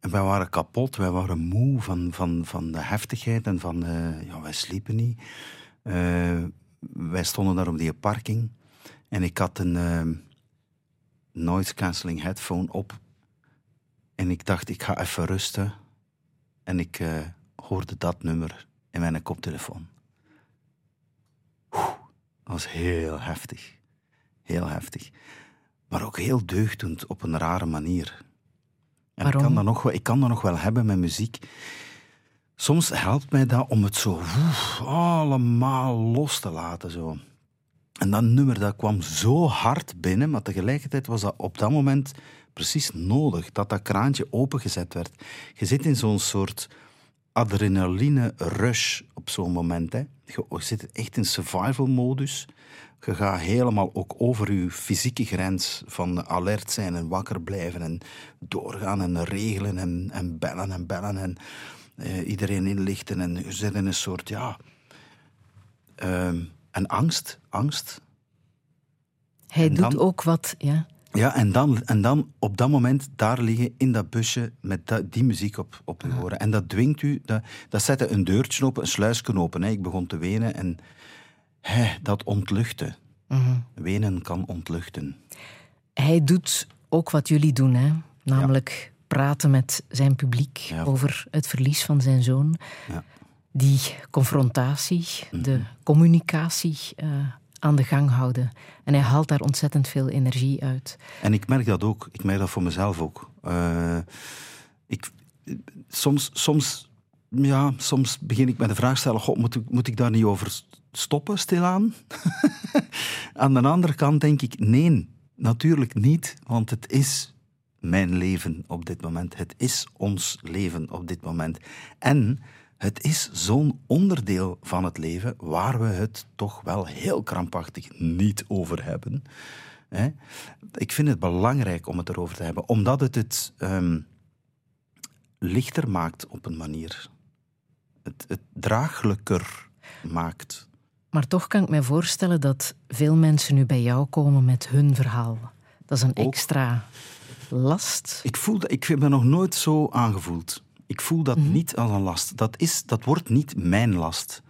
en wij waren kapot, wij waren moe van, van, van de heftigheid en van, eh, ja, wij sliepen niet. Eh, wij stonden daar op die parking en ik had een eh, noise cancelling headphone op. En ik dacht, ik ga even rusten. En ik eh, hoorde dat nummer in mijn koptelefoon. Oeh, dat was heel heftig. Heel heftig. Maar ook heel deugdend op een rare manier. En ik kan, dat nog, wel- ik kan dat nog wel hebben met muziek. Soms helpt mij dat om het zo allemaal los te laten. Zo. En dat nummer dat kwam zo hard binnen, maar tegelijkertijd was dat op dat moment precies nodig dat dat kraantje opengezet werd. Je zit in zo'n soort adrenaline rush op zo'n moment. Hè. Je, zit echt in survival modus. Je gaat helemaal ook over je fysieke grens van alert zijn en wakker blijven en doorgaan en regelen en, en bellen en bellen en eh, iedereen inlichten. En je zit in een soort, ja... ehm, en angst, angst. Hij En doet dan- ook wat, ja. Ja, en dan, en dan op dat moment daar liggen in dat busje met dat- die muziek op, op horen. En dat dwingt u, dat, dat zette een deurtje open, een sluisje open. Hè. Ik begon te wenen en hè, dat ontluchtte. Mhm. Wenen kan ontluchten. Hij doet ook wat jullie doen, hè? namelijk praten met zijn publiek Ja. over het verlies van zijn zoon. Ja. Die confrontatie, de communicatie eh, aan de gang houden. En hij haalt daar ontzettend veel energie uit. En ik merk dat ook. Ik merk dat voor mezelf ook. Eh, ik, soms, soms, ja, soms begin ik met de vraag stellen: God, moet, ik, moet ik daar niet over stoppen, stilaan? Aan de andere kant denk ik: nee, natuurlijk niet, want het is mijn leven op dit moment. Het is ons leven op dit moment. En het is zo'n onderdeel van het leven waar we het toch wel heel krampachtig niet over hebben. Hè? Ik vind het belangrijk om het erover te hebben, omdat het het ehm, lichter maakt op een manier. Het, het draaglijker maakt. Maar toch kan ik me voorstellen dat veel mensen nu bij jou komen met hun verhaal. Dat is een Ook. extra last. Ik, voel dat, ik heb me nog nooit zo aangevoeld. Ik voel dat niet als een last. Dat, is, dat wordt niet mijn last.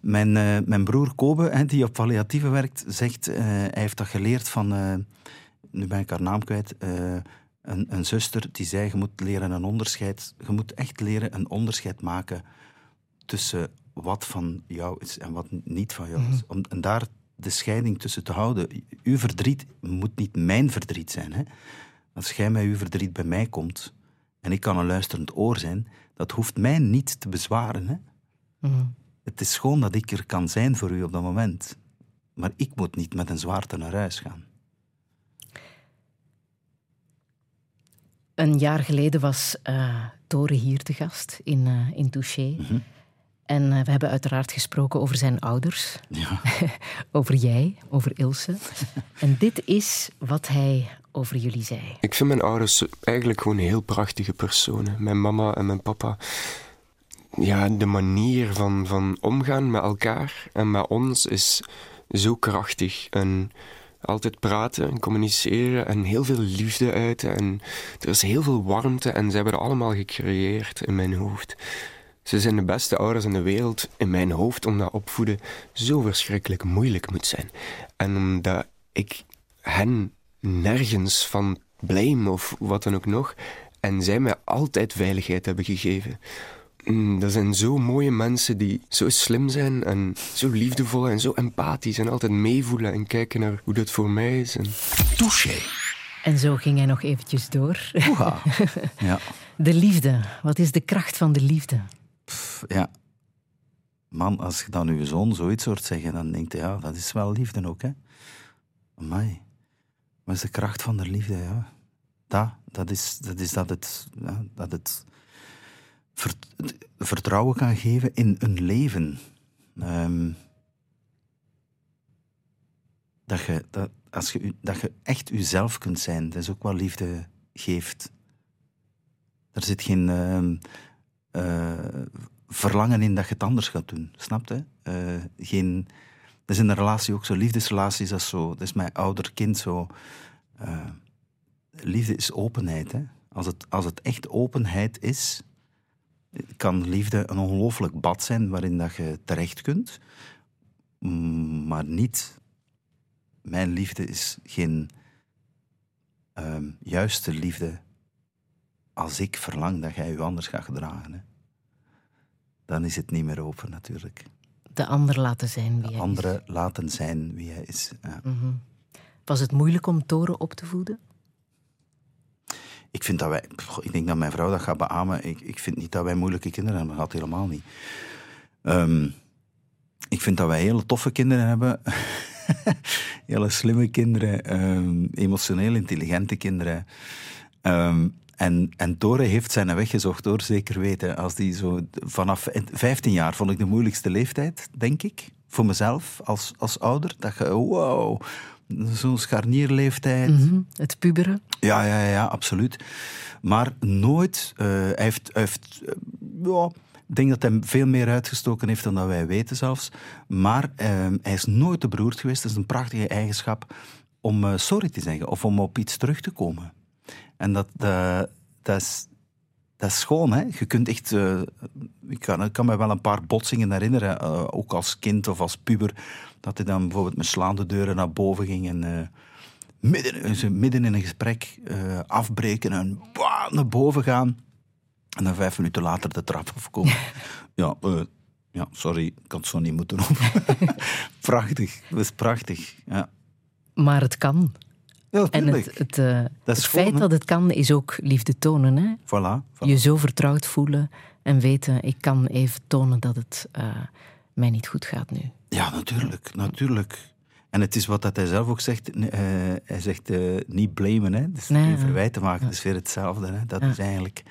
Mijn, eh, mijn broer Kobe, die op palliatieve werkt, zegt, eh, hij heeft dat geleerd van, eh, nu ben ik haar naam kwijt, een, een zuster die zei, je moet leren een onderscheid, je moet echt leren een onderscheid maken tussen wat van jou is en wat niet van jou is. Om, en daar de scheiding tussen te houden. Uw verdriet moet niet mijn verdriet zijn. Hè? Als jij met uw verdriet bij mij komt en ik kan een luisterend oor zijn, dat hoeft mij niet te bezwaren. Hè? Mhm. Het is gewoon dat ik er kan zijn voor u op dat moment. Maar ik moet niet met een zwaarte naar huis gaan. Een jaar geleden was uh, Tore hier te gast in, uh, in Touché. En uh, we hebben uiteraard gesproken over zijn ouders. Ja. over jij, over Ilse. en dit is wat hij over jullie zei. Ik vind mijn ouders eigenlijk gewoon heel prachtige personen. Mijn mama en mijn papa. Ja, de manier van, van omgaan met elkaar en met ons is zo krachtig. En altijd praten en communiceren en heel veel liefde uiten. En er is heel veel warmte en ze hebben het allemaal gecreëerd in mijn hoofd. Ze zijn de beste ouders in de wereld in mijn hoofd, omdat opvoeden zo verschrikkelijk moeilijk moet zijn. En omdat ik hen nergens van blame of wat dan ook nog, en zij mij altijd veiligheid hebben gegeven. Mm, Dat zijn zo mooie mensen die zo slim zijn en zo liefdevol en zo empathisch en altijd meevoelen en kijken naar hoe dat voor mij is. En... Touché. En zo ging hij nog eventjes door. Oeha. Ja. De liefde. Wat is de kracht van de liefde? Pff, ja. Man, als je dan je zoon zoiets hoort zeggen, dan denkt hij, ja, dat is wel liefde ook, hè. Amai. Wat is de kracht van de liefde, ja. Dat, dat is dat, is dat het... Ja, dat het vert- vertrouwen kan geven in een leven. Ehm, dat, je, dat, als je, dat je echt jezelf kunt zijn, dat is ook wat liefde geeft. Er zit geen ehm, eh, verlangen in dat je het anders gaat doen, snap je? Eh, geen, dat is in een relatie ook zo. Liefdesrelaties, dat is zo. Dat is mijn ouder-kind zo. Eh, liefde is openheid. Hè? Als, het, als het echt openheid is, kan liefde een ongelooflijk bad zijn waarin dat je terecht kunt. Maar niet. Mijn liefde is geen ehm, juiste liefde als ik verlang dat jij je anders gaat gedragen. Hè. Dan is het niet meer open natuurlijk. De ander laten zijn wie hij Anderen laten zijn wie hij is. Ja. is. Mhm. Was het moeilijk om Toren op te voeden? Ik vind dat wij, ik denk dat mijn vrouw dat gaat beamen. Ik, ik vind niet dat wij moeilijke kinderen hebben, dat helemaal niet. Ehm, ik vind dat wij hele toffe kinderen hebben. hele slimme kinderen, ehm, emotioneel intelligente kinderen. Ehm, en, en Tore heeft zijn weg gezocht, hoor, zeker weten. Als die zo, vanaf 15 jaar vond ik de moeilijkste leeftijd, denk ik. Voor mezelf, als, als ouder. Dat je, wow, zo'n scharnierleeftijd. Mhm. Het puberen? Ja, ja, ja, absoluut. Maar nooit, eh, hij heeft, hij heeft eh, ja, ik denk dat hij veel meer uitgestoken heeft dan dat wij weten zelfs. Maar eh, hij is nooit te beroerd geweest. Dat is een prachtige eigenschap om eh, sorry te zeggen of om op iets terug te komen. En dat, dat, dat is... Dat is schoon, hè? Je kunt echt... eh, ik, kan, ik kan me wel een paar botsingen herinneren, eh, ook als kind of als puber, dat hij dan bijvoorbeeld met slaande deuren naar boven ging en eh, midden, midden in een gesprek eh, afbreken en bah, naar boven gaan. En dan vijf minuten later de trap afkomen. ja, eh, ja, sorry, ik had het zo niet moeten doen. prachtig, dat is prachtig. Ja, Maar het kan. Ja En het, het, eh, het feit hè? dat het kan, is ook liefde tonen. Hè? Voilà, voilà. Je zo vertrouwd voelen en weten, ik kan even tonen dat het eh, mij niet goed gaat nu. Ja, natuurlijk, natuurlijk. En het is wat dat hij zelf ook zegt. eh, hij zegt niet blamen, hè. Dus Nee, geen verwijten maken, dat is weer hetzelfde. Hè. Dat is eigenlijk...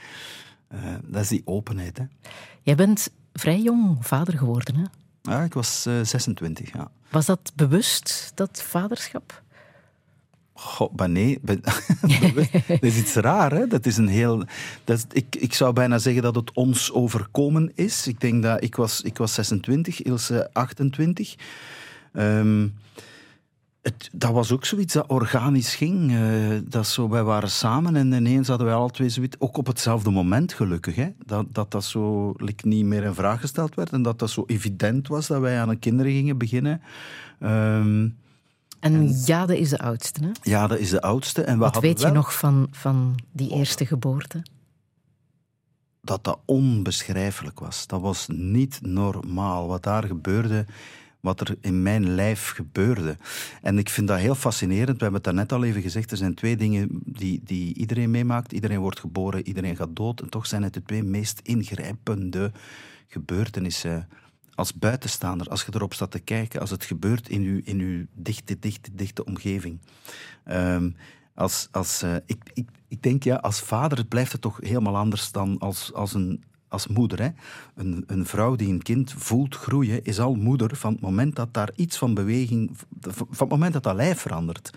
dat is die openheid, hè. Jij bent vrij jong vader geworden. Hè? Ja, ik was eh, 26, ja. Was dat bewust, dat vaderschap? Goh, maar nee, dat is iets raar, hè? Dat is een heel... Dat ik, ik zou bijna zeggen dat het ons overkomen is. Ik denk dat ik was, ik was 26, Ilse 28. Ehm, dat was ook zoiets dat organisch ging. eh, dat zo, wij waren samen en ineens hadden wij alle twee zoiets... Ook op hetzelfde moment, gelukkig. Hè? Dat, dat dat zo niet meer in vraag gesteld werd. En dat dat zo evident was dat wij aan een kinderen gingen beginnen. Ehm, En Jade is de oudste. Hè? ja, dat is de oudste. En we Wat weet je nog van, van die eerste geboorte? dat dat onbeschrijfelijk was. Dat was niet normaal. Wat daar gebeurde wat er in mijn lijf gebeurde. En ik vind dat heel fascinerend. We hebben het daarnet al even gezegd. Er zijn twee dingen die, die iedereen meemaakt. Iedereen wordt geboren, iedereen gaat dood. En toch zijn het de twee meest ingrijpende gebeurtenissen als buitenstaander, als je erop staat te kijken, als het gebeurt in uw, in uw dichte, dichte, dichte omgeving. Um, als, als, uh, ik, ik, ik denk, ja, als vader blijft het toch helemaal anders dan als, als, een, als moeder. Hè? Een, een vrouw die een kind voelt groeien, is al moeder van het moment dat daar iets van beweging, van het moment dat dat lijf verandert.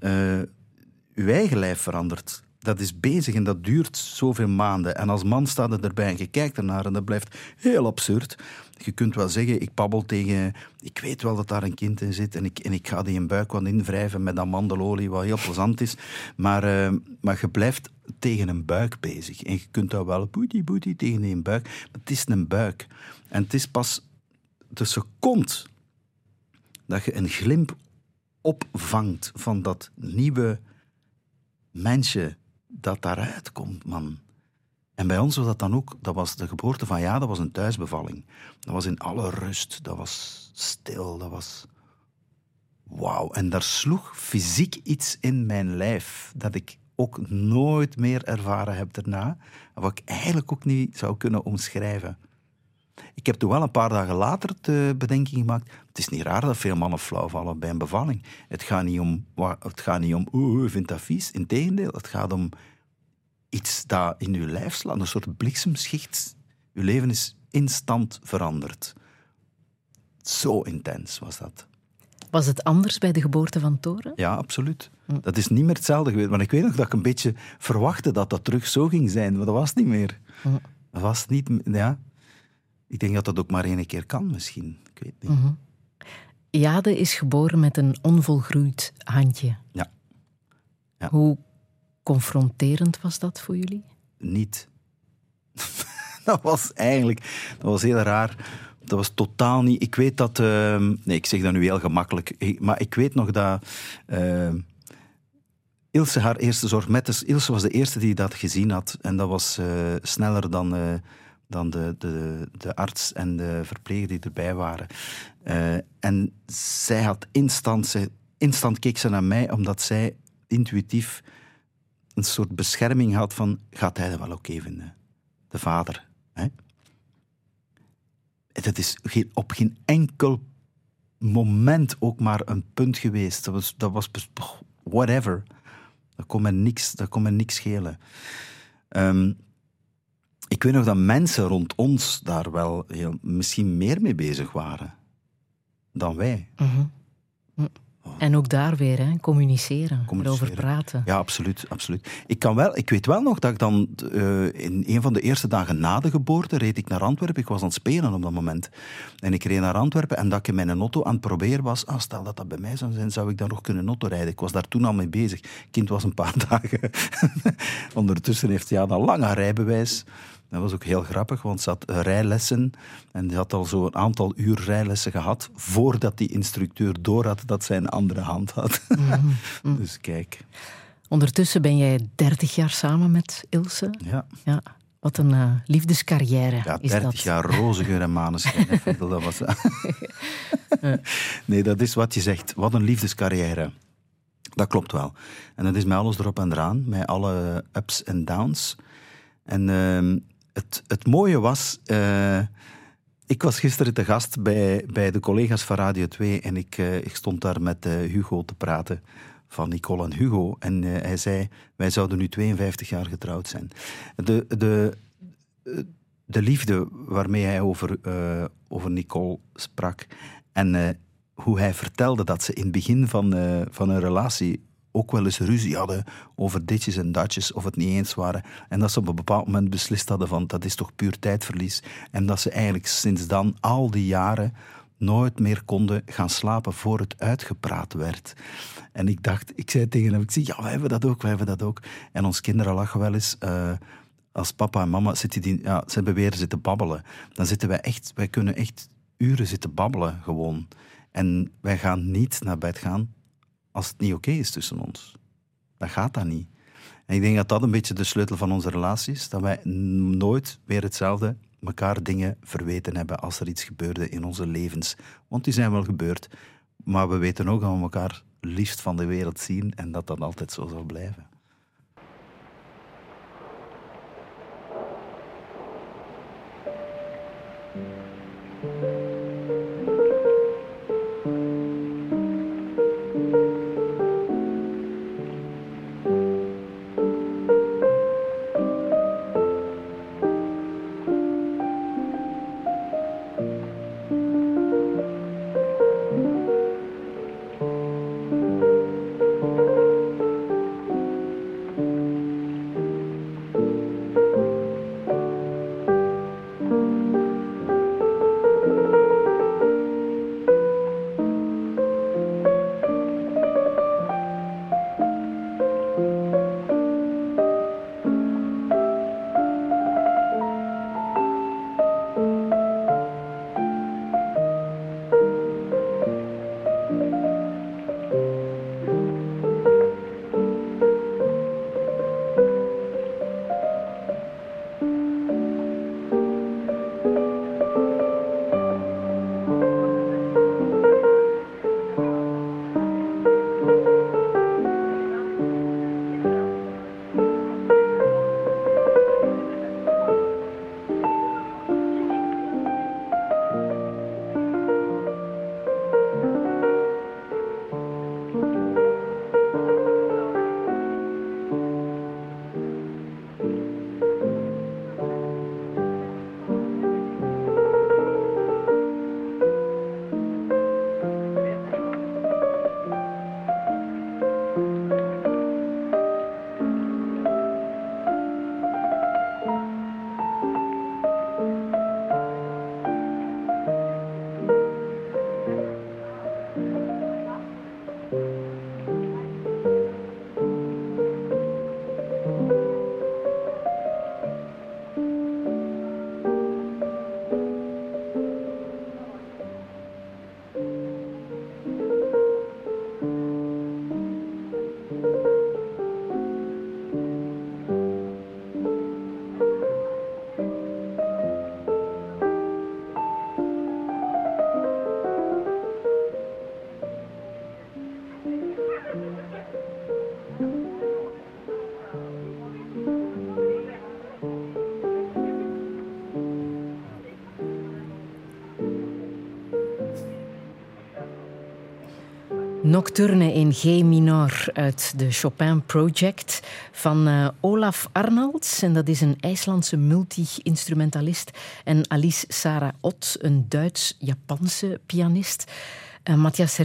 Uh, uw eigen lijf verandert dat is bezig en dat duurt zoveel maanden. En als man staat er erbij en je kijkt ernaar en dat blijft heel absurd. Je kunt wel zeggen, ik babbel tegen... Ik weet wel dat daar een kind in zit en ik, en ik ga die een buik wat invrijven met amandelolie, wat heel plezant is. Maar, uh, maar je blijft tegen een buik bezig. En je kunt dat wel boetie boetie tegen een buik. Maar het is een buik. En het is pas de seconde dat je een glimp opvangt van dat nieuwe mensje dat daaruit komt, man. En bij ons was dat dan ook, dat was de geboorte van ja, dat was een thuisbevalling. Dat was in alle rust, dat was stil, dat was wauw. En daar sloeg fysiek iets in mijn lijf dat ik ook nooit meer ervaren heb daarna, wat ik eigenlijk ook niet zou kunnen omschrijven. Ik heb toen wel een paar dagen later de bedenking gemaakt. Het is niet raar dat veel mannen flauw vallen bij een bevalling. Het gaat niet om, het gaat niet om oeh, vind dat vies. Integendeel, het gaat om iets dat in uw lijf slaat, een soort bliksemschicht. Uw leven is instant veranderd. Zo intens was dat. Was het anders bij de geboorte van Toren? Ja, absoluut. Dat is niet meer hetzelfde geweest. Maar ik weet nog dat ik een beetje verwachtte dat dat terug zo ging zijn. Maar dat was niet meer. Hm. Dat was niet... Ja. Ik denk dat dat ook maar één keer kan, misschien. Ik weet niet. Mm Jade is geboren met een onvolgroeid handje. Ja. ja. Hoe confronterend was dat voor jullie? Niet. dat was eigenlijk... Dat was heel raar. Dat was totaal niet... Ik weet dat... Uh, nee, ik zeg dat nu heel gemakkelijk. Maar ik weet nog dat... Uh, Ilse haar eerste zorg met... Ilse was de eerste die dat gezien had. En dat was uh, sneller dan eh, dan de, de, de arts en de verpleger die erbij waren. Uh, en zij had instant, instant keek ze naar mij, omdat zij intuïtief een soort bescherming had van, gaat hij dat wel oké vinden? De vader. Hè? Dat is op geen enkel moment ook maar een punt geweest. Dat was, dat was whatever. Dat kon me niks, dat kon niks schelen. Um, ik weet nog dat mensen rond ons daar wel heel, misschien meer mee bezig waren dan wij. Mhm. En ook daar weer, hè, communiceren, communiceren. erover praten. Ja, absoluut, absoluut. Ik, kan wel, ik weet wel nog dat ik dan uh, in een van de eerste dagen na de geboorte reed ik naar Antwerpen. Ik was aan het spelen op dat moment. En ik reed naar Antwerpen en dat ik in mijn auto aan het proberen was. Ah, stel dat dat bij mij zou zijn, zou ik dan nog kunnen auto rijden. Ik was daar toen al mee bezig. kind was een paar dagen. Ondertussen heeft hij ja, een lange rijbewijs. Dat was ook heel grappig, want ze had rijlessen en die had al zo'n aantal uur rijlessen gehad voordat die instructeur door had dat zij een andere hand had. Mhm. dus kijk. Ondertussen ben jij 30 jaar samen met Ilse. Ja. ja. Wat een uh, liefdescarrière ja, is 30 jaar roze geur en maneschijn. dat was... nee, dat is wat je zegt. Wat een liefdescarrière. Dat klopt wel. En dat is met alles erop en eraan, met alle ups en downs. En uh, het, het mooie was, uh, ik was gisteren te gast bij, bij de collega's van Radio 2 en ik, uh, ik stond daar met uh, Hugo te praten van Nicole en Hugo. En hij zei, wij zouden nu 52 jaar getrouwd zijn. De, de, de liefde waarmee hij over, over Nicole sprak en hoe hij vertelde dat ze in het begin van, van een relatie ook wel eens ruzie hadden over ditjes en datjes, of het niet eens waren. En dat ze op een bepaald moment beslist hadden van dat is toch puur tijdverlies. En dat ze eigenlijk sinds dan al die jaren nooit meer konden gaan slapen voor het uitgepraat werd. En ik dacht, ik zei tegen hem, ik zei, ja, wij hebben dat ook, wij hebben dat ook. En ons kinderen lachen wel eens... Uh, als papa en mama zitten die, ja, ze hebben weer zitten babbelen, dan zitten wij echt, wij kunnen echt uren zitten babbelen gewoon. En wij gaan niet naar bed gaan als het niet oké is tussen ons. Dan gaat dat niet. En ik denk dat dat een beetje de sleutel van onze relatie is. Dat wij nooit weer hetzelfde elkaar dingen verweten hebben als er iets gebeurde in onze levens. Want die zijn wel gebeurd. Maar we weten ook dat we elkaar liefst van de wereld zien en dat dat altijd zo zal blijven. Nocturne in G minor uit de Chopin Project van uh, Olaf Arnolds. En dat is een IJslandse multi-instrumentalist. En Alice Sarah Ott, een Duits-Japanse pianist. Uh, Matthias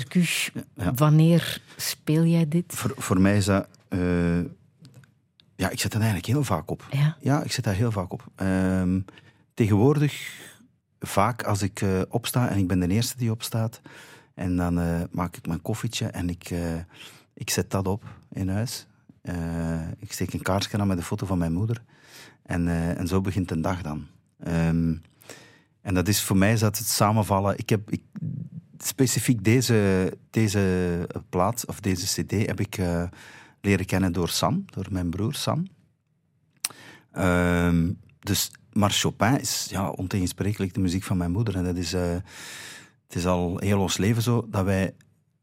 wanneer speel jij dit? Voor, voor mij is dat... Uh, ja, ik zet dat eigenlijk heel vaak op. Ja? Ja, ik zet daar heel vaak op. Ehm, tegenwoordig, vaak als ik opsta en ik ben de eerste die opstaat en dan uh, maak ik mijn koffietje en ik, uh, ik zet dat op in huis. Uh, ik steek een kaarsje aan met de foto van mijn moeder. En, en zo begint de dag dan. Um, en dat is voor mij is dat het samenvallen. Ik heb ik, specifiek deze, deze plaat of deze CD heb ik leren kennen door Sam, door mijn broer Sam. Um, dus, maar Chopin is ja, ontegensprekelijk de muziek van mijn moeder. En dat is het is al heel ons leven zo dat wij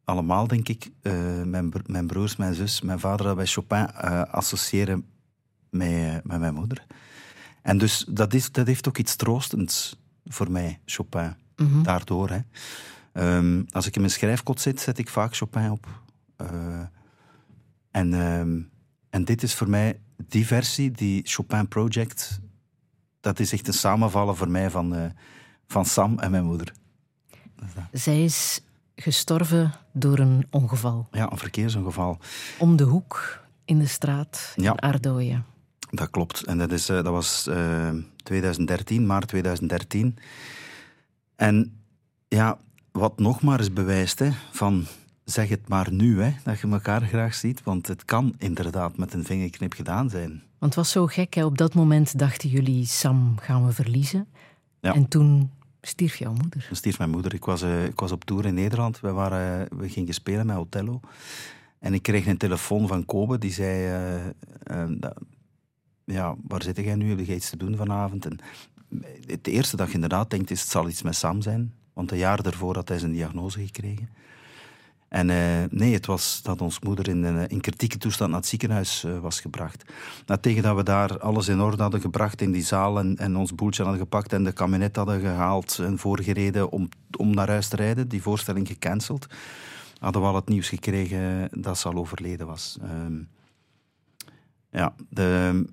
allemaal, denk ik, uh, mijn, mijn, broers, mijn zus, mijn vader, dat wij Chopin uh, associëren met, met mijn moeder. En dus dat, is, dat heeft ook iets troostends voor mij, Chopin. Mm -hmm. Daardoor. Hè. Um, als ik in mijn schrijfkot zit, zet ik vaak Chopin op. en, um, en dit is voor mij die versie, die Chopin Project. Dat is echt een samenvallen voor mij van, van Sam en mijn moeder. Zij is gestorven door een ongeval. Ja, een verkeersongeval. Om de hoek in de straat in ja. Ardooien. Dat klopt. En dat, is, uh, dat was uh, 2013, maart 2013. En ja, wat nog maar eens bewijst, hè, van zeg het maar nu, hè, dat je elkaar graag ziet. Want het kan inderdaad met een vingerknip gedaan zijn. Want het was zo gek, hè? op dat moment dachten jullie, Sam, gaan we verliezen? Ja. En toen stierf jouw moeder? Stierf mijn moeder. Ik was, uh, ik was op tour in Nederland. We, waren, we gingen spelen met Otello. En ik kreeg een telefoon van Kobe. Die zei... Uh, ja, waar zit jij nu? Heb je iets te doen vanavond? En het eerste dat je inderdaad denkt is, het zal iets met Sam zijn. Want een jaar daarvoor had hij zijn diagnose gekregen. En eh, nee, het was dat ons moeder in, een, in kritieke toestand naar het ziekenhuis uh, was gebracht. Nou, tegen dat we daar alles in orde hadden gebracht in die zaal en, en ons boeltje hadden gepakt en de kabinet hadden gehaald en voorgereden om, om naar huis te rijden, die voorstelling gecanceld, hadden we al het nieuws gekregen dat ze al overleden was. Uh, ja, de,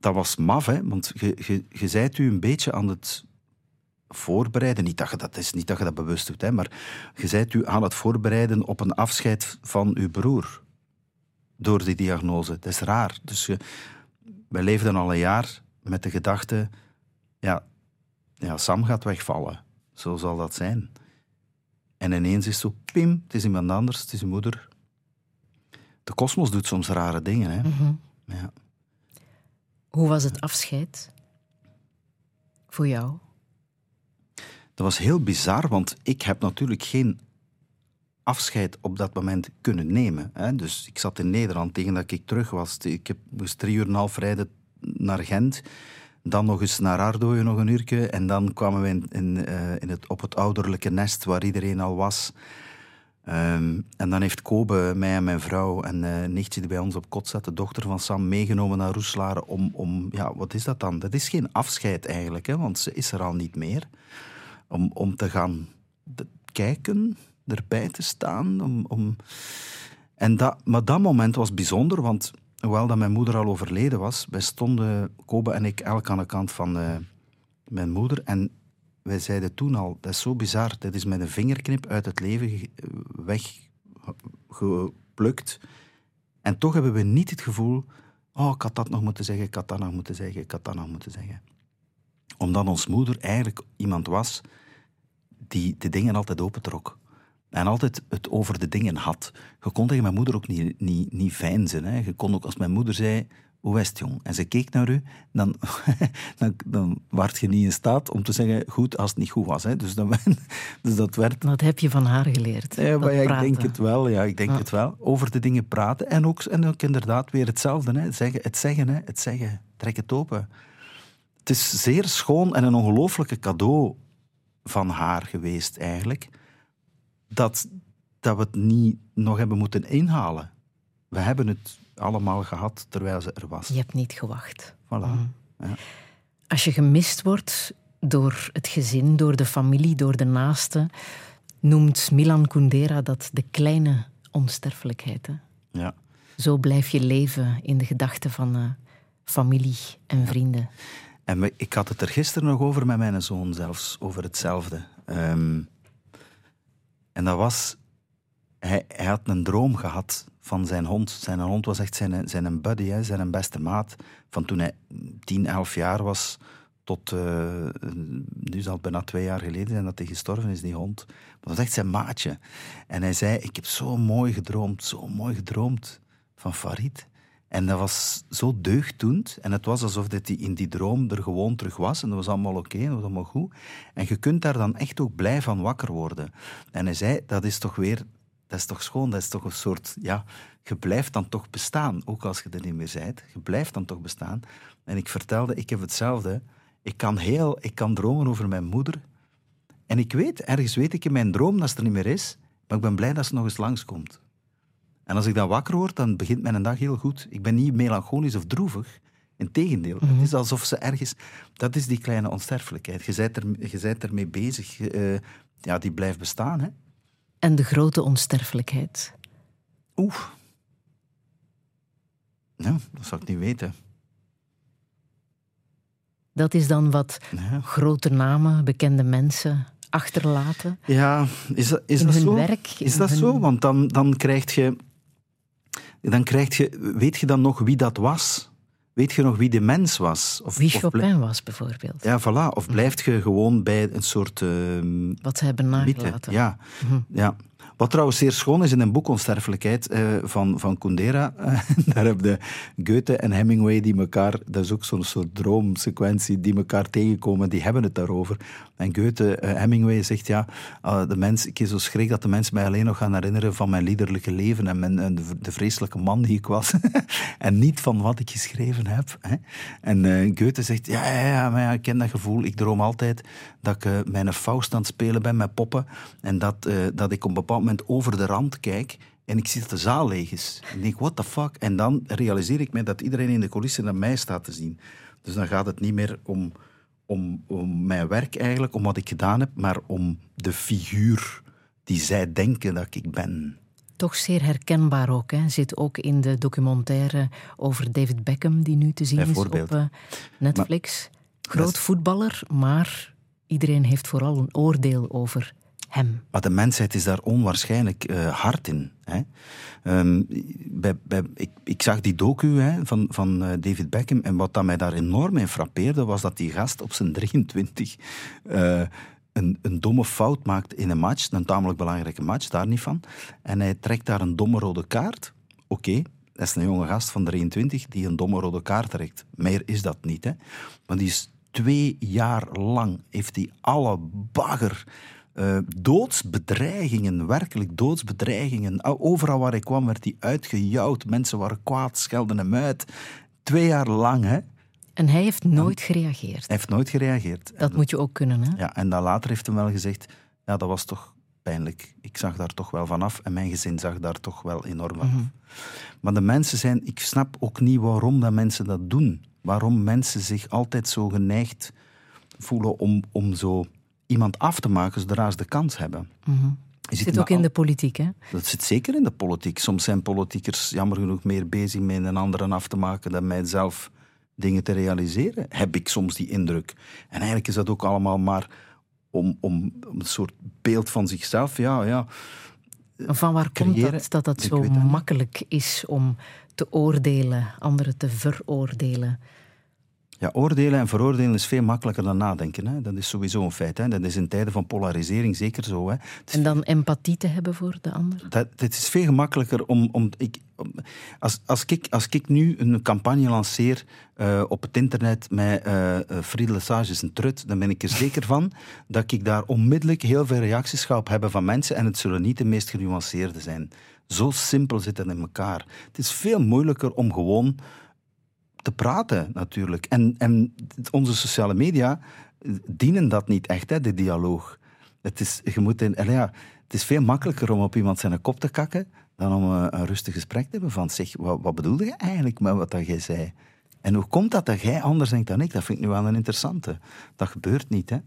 dat was maf, hè, want je, zijt u een beetje aan het voorbereiden. Niet dat je dat is, niet dat je dat bewust doet, hè, maar je bent u aan het voorbereiden op een afscheid van uw broer. Door die diagnose. Dat is raar. Dus je, wij leefden al een jaar met de gedachte: ja, ja, Sam gaat wegvallen. Zo zal dat zijn. En ineens is het zo: pim, het is iemand anders, het is uw moeder. De kosmos doet soms rare dingen. Hè? Mhm. ja. Hoe was het afscheid voor jou? Dat was heel bizar, want ik heb natuurlijk geen afscheid op dat moment kunnen nemen. Hè. Dus ik zat in Nederland tegen dat ik terug was. Ik heb, moest drie uur en een half rijden naar Gent. Dan nog eens naar Ardooien nog een uurtje. En dan kwamen we in, uh, in het, op het ouderlijke nest waar iedereen al was. Um, en dan heeft Kobe, mij en mijn vrouw en uh, nichtje die bij ons op kot zat, de dochter van Sam, meegenomen naar Roeslaar om, om... Ja, wat is dat dan? Dat is geen afscheid eigenlijk, hè, want ze is er al niet meer om, om te gaan kijken, erbij te staan. Om, om... En dat, maar dat moment was bijzonder, want hoewel dat mijn moeder al overleden was, wij stonden, Kobe en ik, elk aan de kant van uh, mijn moeder. En wij zeiden toen al, dat is zo bizar, dat is met een vingerknip uit het leven weggeplukt. En toch hebben we niet het gevoel, oh, ik had dat nog moeten zeggen, ik had dat nog moeten zeggen, ik had dat nog moeten zeggen. Omdat ons moeder eigenlijk iemand was die de dingen altijd opentrok. En altijd het over de dingen had. Je kon tegen mijn moeder ook niet, niet, niet fijn zijn. Hè. Je kon ook als mijn moeder zei, hoe is het jong? En ze keek naar u, dan, dan, dan werd je niet in staat om te zeggen goed als het niet goed was. Hè. Dus, dan, dus dat werd... Dat heb je van haar geleerd. Ja, maar ja, ik denk het wel. Ja, ik denk het wel. Over de dingen praten. En ook, en ook inderdaad weer hetzelfde. Hè. Het zeggen, het zeggen, hè. het zeggen. Trek het open. Het is zeer schoon en een ongelooflijke cadeau van haar geweest eigenlijk, dat, dat we het niet nog hebben moeten inhalen. We hebben het allemaal gehad terwijl ze er was. Je hebt niet gewacht. Voilà. Mhm. Ja. Als je gemist wordt door het gezin, door de familie, door de naasten, noemt Milan Kundera dat de kleine onsterfelijkheid. Hè? Ja. Zo blijf je leven in de gedachten van uh, familie en vrienden. En ik had het er gisteren nog over met mijn zoon zelfs, over hetzelfde. Um, en dat was, hij, had een droom gehad van zijn hond. Zijn hond was echt zijn, zijn buddy, hè, zijn beste maat. Van toen hij 10, 11 jaar was tot, uh, nu zal het bijna twee jaar geleden zijn dat hij gestorven is, die hond. Maar dat was echt zijn maatje. En hij zei, ik heb zo mooi gedroomd, zo mooi gedroomd van Farid. En dat was zo deugddoend. En het was alsof hij in die droom er gewoon terug was. En dat was allemaal oké, dat was allemaal goed. En je kunt daar dan echt ook blij van wakker worden. En hij zei, dat is toch weer... Dat is toch schoon, dat is toch een soort... Ja, je blijft dan toch bestaan, ook als je er niet meer bent. Je blijft dan toch bestaan. En ik vertelde, ik heb hetzelfde. Ik kan, heel, ik kan dromen over mijn moeder. En ik weet, ergens weet ik in mijn droom dat ze er niet meer is. Maar ik ben blij dat ze nog eens langskomt. En als ik dan wakker word, dan begint mijn dag heel goed. Ik ben niet melancholisch of droevig. Integendeel. Het is alsof ze ergens... Dat is die kleine onsterfelijkheid. Je bent, er, je bent ermee bezig. Uh, ja, die blijft bestaan. Hè? En de grote onsterfelijkheid? Oeh. Ja, dat zou ik niet weten. Dat is dan wat ja. grote namen, bekende mensen achterlaten? Ja, is dat, is in dat hun zo? werk? Is dat zo? Want dan, dan krijg je dan krijg je, weet je dan nog wie dat was? Weet je nog wie de mens was? Of, wie Chopin was, bijvoorbeeld. Ja, voilà. Of blijft je gewoon bij een soort... Uh, Wat ze hebben nagelaten. Ja. Mhm. ja. Wat trouwens zeer schoon is in een boek Onsterfelijkheid uh, van, van Kundera. daar hebben de Goethe en Hemingway die elkaar, dat is ook zo'n soort droomsequentie, die elkaar tegenkomen, die hebben het daarover. En Goethe, uh, Hemingway zegt ja, uh, de mens, ik is zo schrik dat de mensen mij alleen nog gaan herinneren van mijn liederlijke leven en, mijn, en de, vreselijke man die ik was. en niet van wat ik geschreven heb. Hè. En Goethe zegt ja, ja, ja, maar ik ken dat gevoel. Ik droom altijd dat ik mijn Faust aan het spelen ben met poppen en dat, dat ik op een bepaald moment over de rand kijk en ik zie dat de zaal leeg is. En ik denk, what the fuck? En dan realiseer ik me dat iedereen in de coulissen naar mij staat te zien. Dus dan gaat het niet meer om, om, om mijn werk eigenlijk, om wat ik gedaan heb, maar om de figuur die zij denken dat ik ben. Toch zeer herkenbaar ook. Hè? Zit ook in de documentaire over David Beckham, die nu te zien is op uh, Netflix. Groot voetballer, maar iedereen heeft vooral een oordeel over hem. Maar de mensheid is daar onwaarschijnlijk uh, hard in. Hè. Um, bij, bij, ik, ik, zag die docu hè, van, van uh, David Beckham en wat dat mij daar enorm in frappeerde was dat die gast op zijn 23 uh, eh, een, een domme fout maakt in een match, een tamelijk belangrijke match, daar niet van. En hij trekt daar een domme rode kaart. Oké, dat is een jonge gast van 23 die een domme rode kaart trekt. Meer is dat niet. Hè. Maar die is twee jaar lang, heeft hij alle bagger uh, doodsbedreigingen, werkelijk doodsbedreigingen. Overal waar ik kwam werd hij uitgejouwd. Mensen waren kwaad, schelden hem uit. Twee jaar lang, hè. En hij heeft nooit gereageerd. Hij heeft nooit gereageerd. Dat moet je ook kunnen, hè? Ja, en dan later heeft hij wel gezegd... Ja, dat was toch pijnlijk. Ik zag daar toch wel vanaf en mijn gezin zag daar toch wel enorm vanaf. Mm Maar de mensen zijn... Ik snap ook niet waarom dat mensen dat doen. Waarom mensen zich altijd zo geneigd voelen om, om zo iemand af te maken zodra ze de kans hebben. Mm zit ook in de politiek, hè? Dat zit zeker in de politiek. Soms zijn politiekers jammer genoeg meer bezig met een anderen af te maken dan mij zelf dingen te realiseren. Heb ik soms die indruk. En eigenlijk is dat ook allemaal maar om, om, om een soort beeld van zichzelf. Ja, ja. Van waar komt dat, dat dat zo makkelijk is om te oordelen, anderen te veroordelen? Ja, oordelen en veroordelen is veel makkelijker dan nadenken. Hè. Dat is sowieso een feit. Hè. Dat is in tijden van polarisering zeker zo. Hè. En dan empathie te hebben voor de ander? Dat, het is veel gemakkelijker om... om, ik, als, als, ik, als ik nu een campagne lanceer uh, op het internet met uh, Friedel Sage is een trut, dan ben ik er zeker van dat ik daar onmiddellijk heel veel reacties ga op hebben van mensen en het zullen niet de meest genuanceerde zijn. Zo simpel zit het in elkaar. Het is veel moeilijker om gewoon te praten, natuurlijk. En, en onze sociale media dienen dat niet echt, hè, de dialoog. Het is, je moet in, ja, het is veel makkelijker om op iemand zijn kop te kakken dan om een, een rustig gesprek te hebben van zeg, wat, wat bedoelde je eigenlijk met wat dat jij zei? En hoe komt dat dat jij anders denkt dan ik? Dat vind ik nu wel een interessante. Dat gebeurt niet, hè?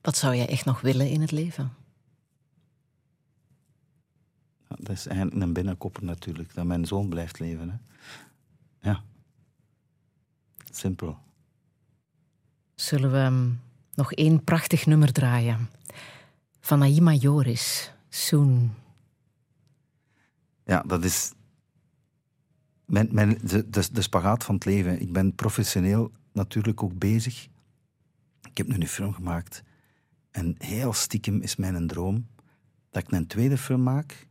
Wat zou jij echt nog willen in het leven? dat is eigenlijk een binnenkopper natuurlijk, dat mijn zoon blijft leven. Hè? Ja. Simpel. Zullen we ehm, nog één prachtig nummer draaien? Van Aima Joris, Soon. Ja, dat is mijn, mijn, de, de, de spagaat van het leven. Ik ben professioneel natuurlijk ook bezig. Ik heb nu een film gemaakt. En heel stiekem is mijn droom dat ik een tweede film maak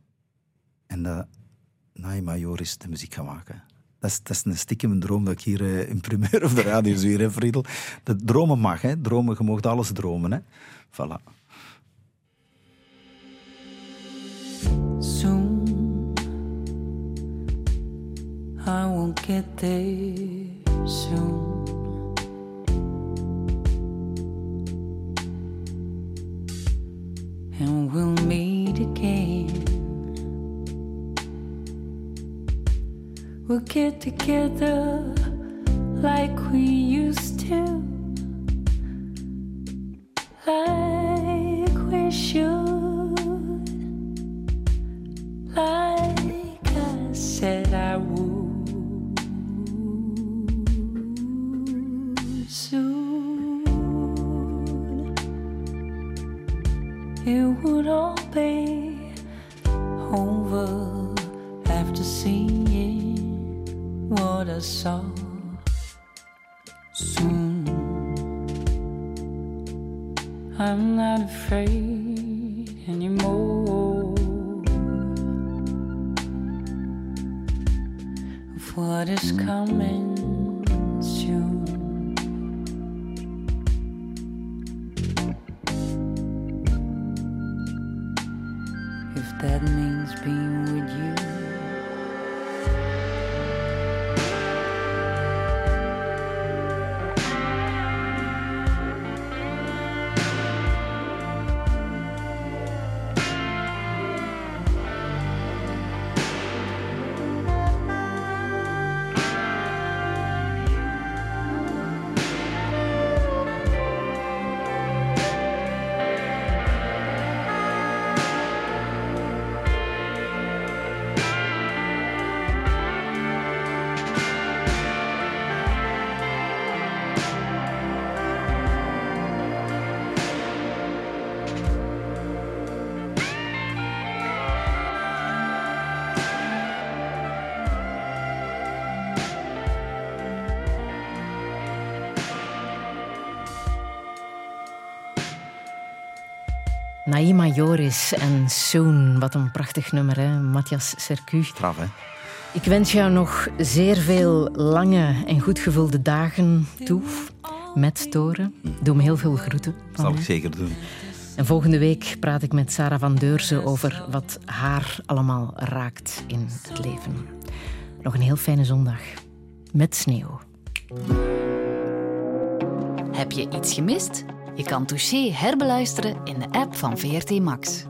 en dat Naima Joris de muziek gaat maken. Dat is, dat is een stiekem droom dat ik hier uh, in primeur of de radio zie, hè, Friedel. De dromen mag, hè. Dromen, je mag alles dromen, hè. Voilà. Soon I won't get there soon And we'll meet again We'll get together like we used to, like we should, like I said I would. Soon it would all be us all soon. I'm not afraid anymore of what is coming. Naima Joris en Soon. Wat een prachtig nummer, hè? Matthias Sercu. Straf, hè? Ik wens jou nog zeer veel lange en goed gevulde dagen toe met Toren. Doe me heel veel groeten. Dat zal ik zeker doen. En volgende week praat ik met Sarah van Deurzen over wat haar allemaal raakt in het leven. Nog een heel fijne zondag. Met sneeuw. Heb je iets gemist? Je kan Touché herbeluisteren in de app van VRT Max.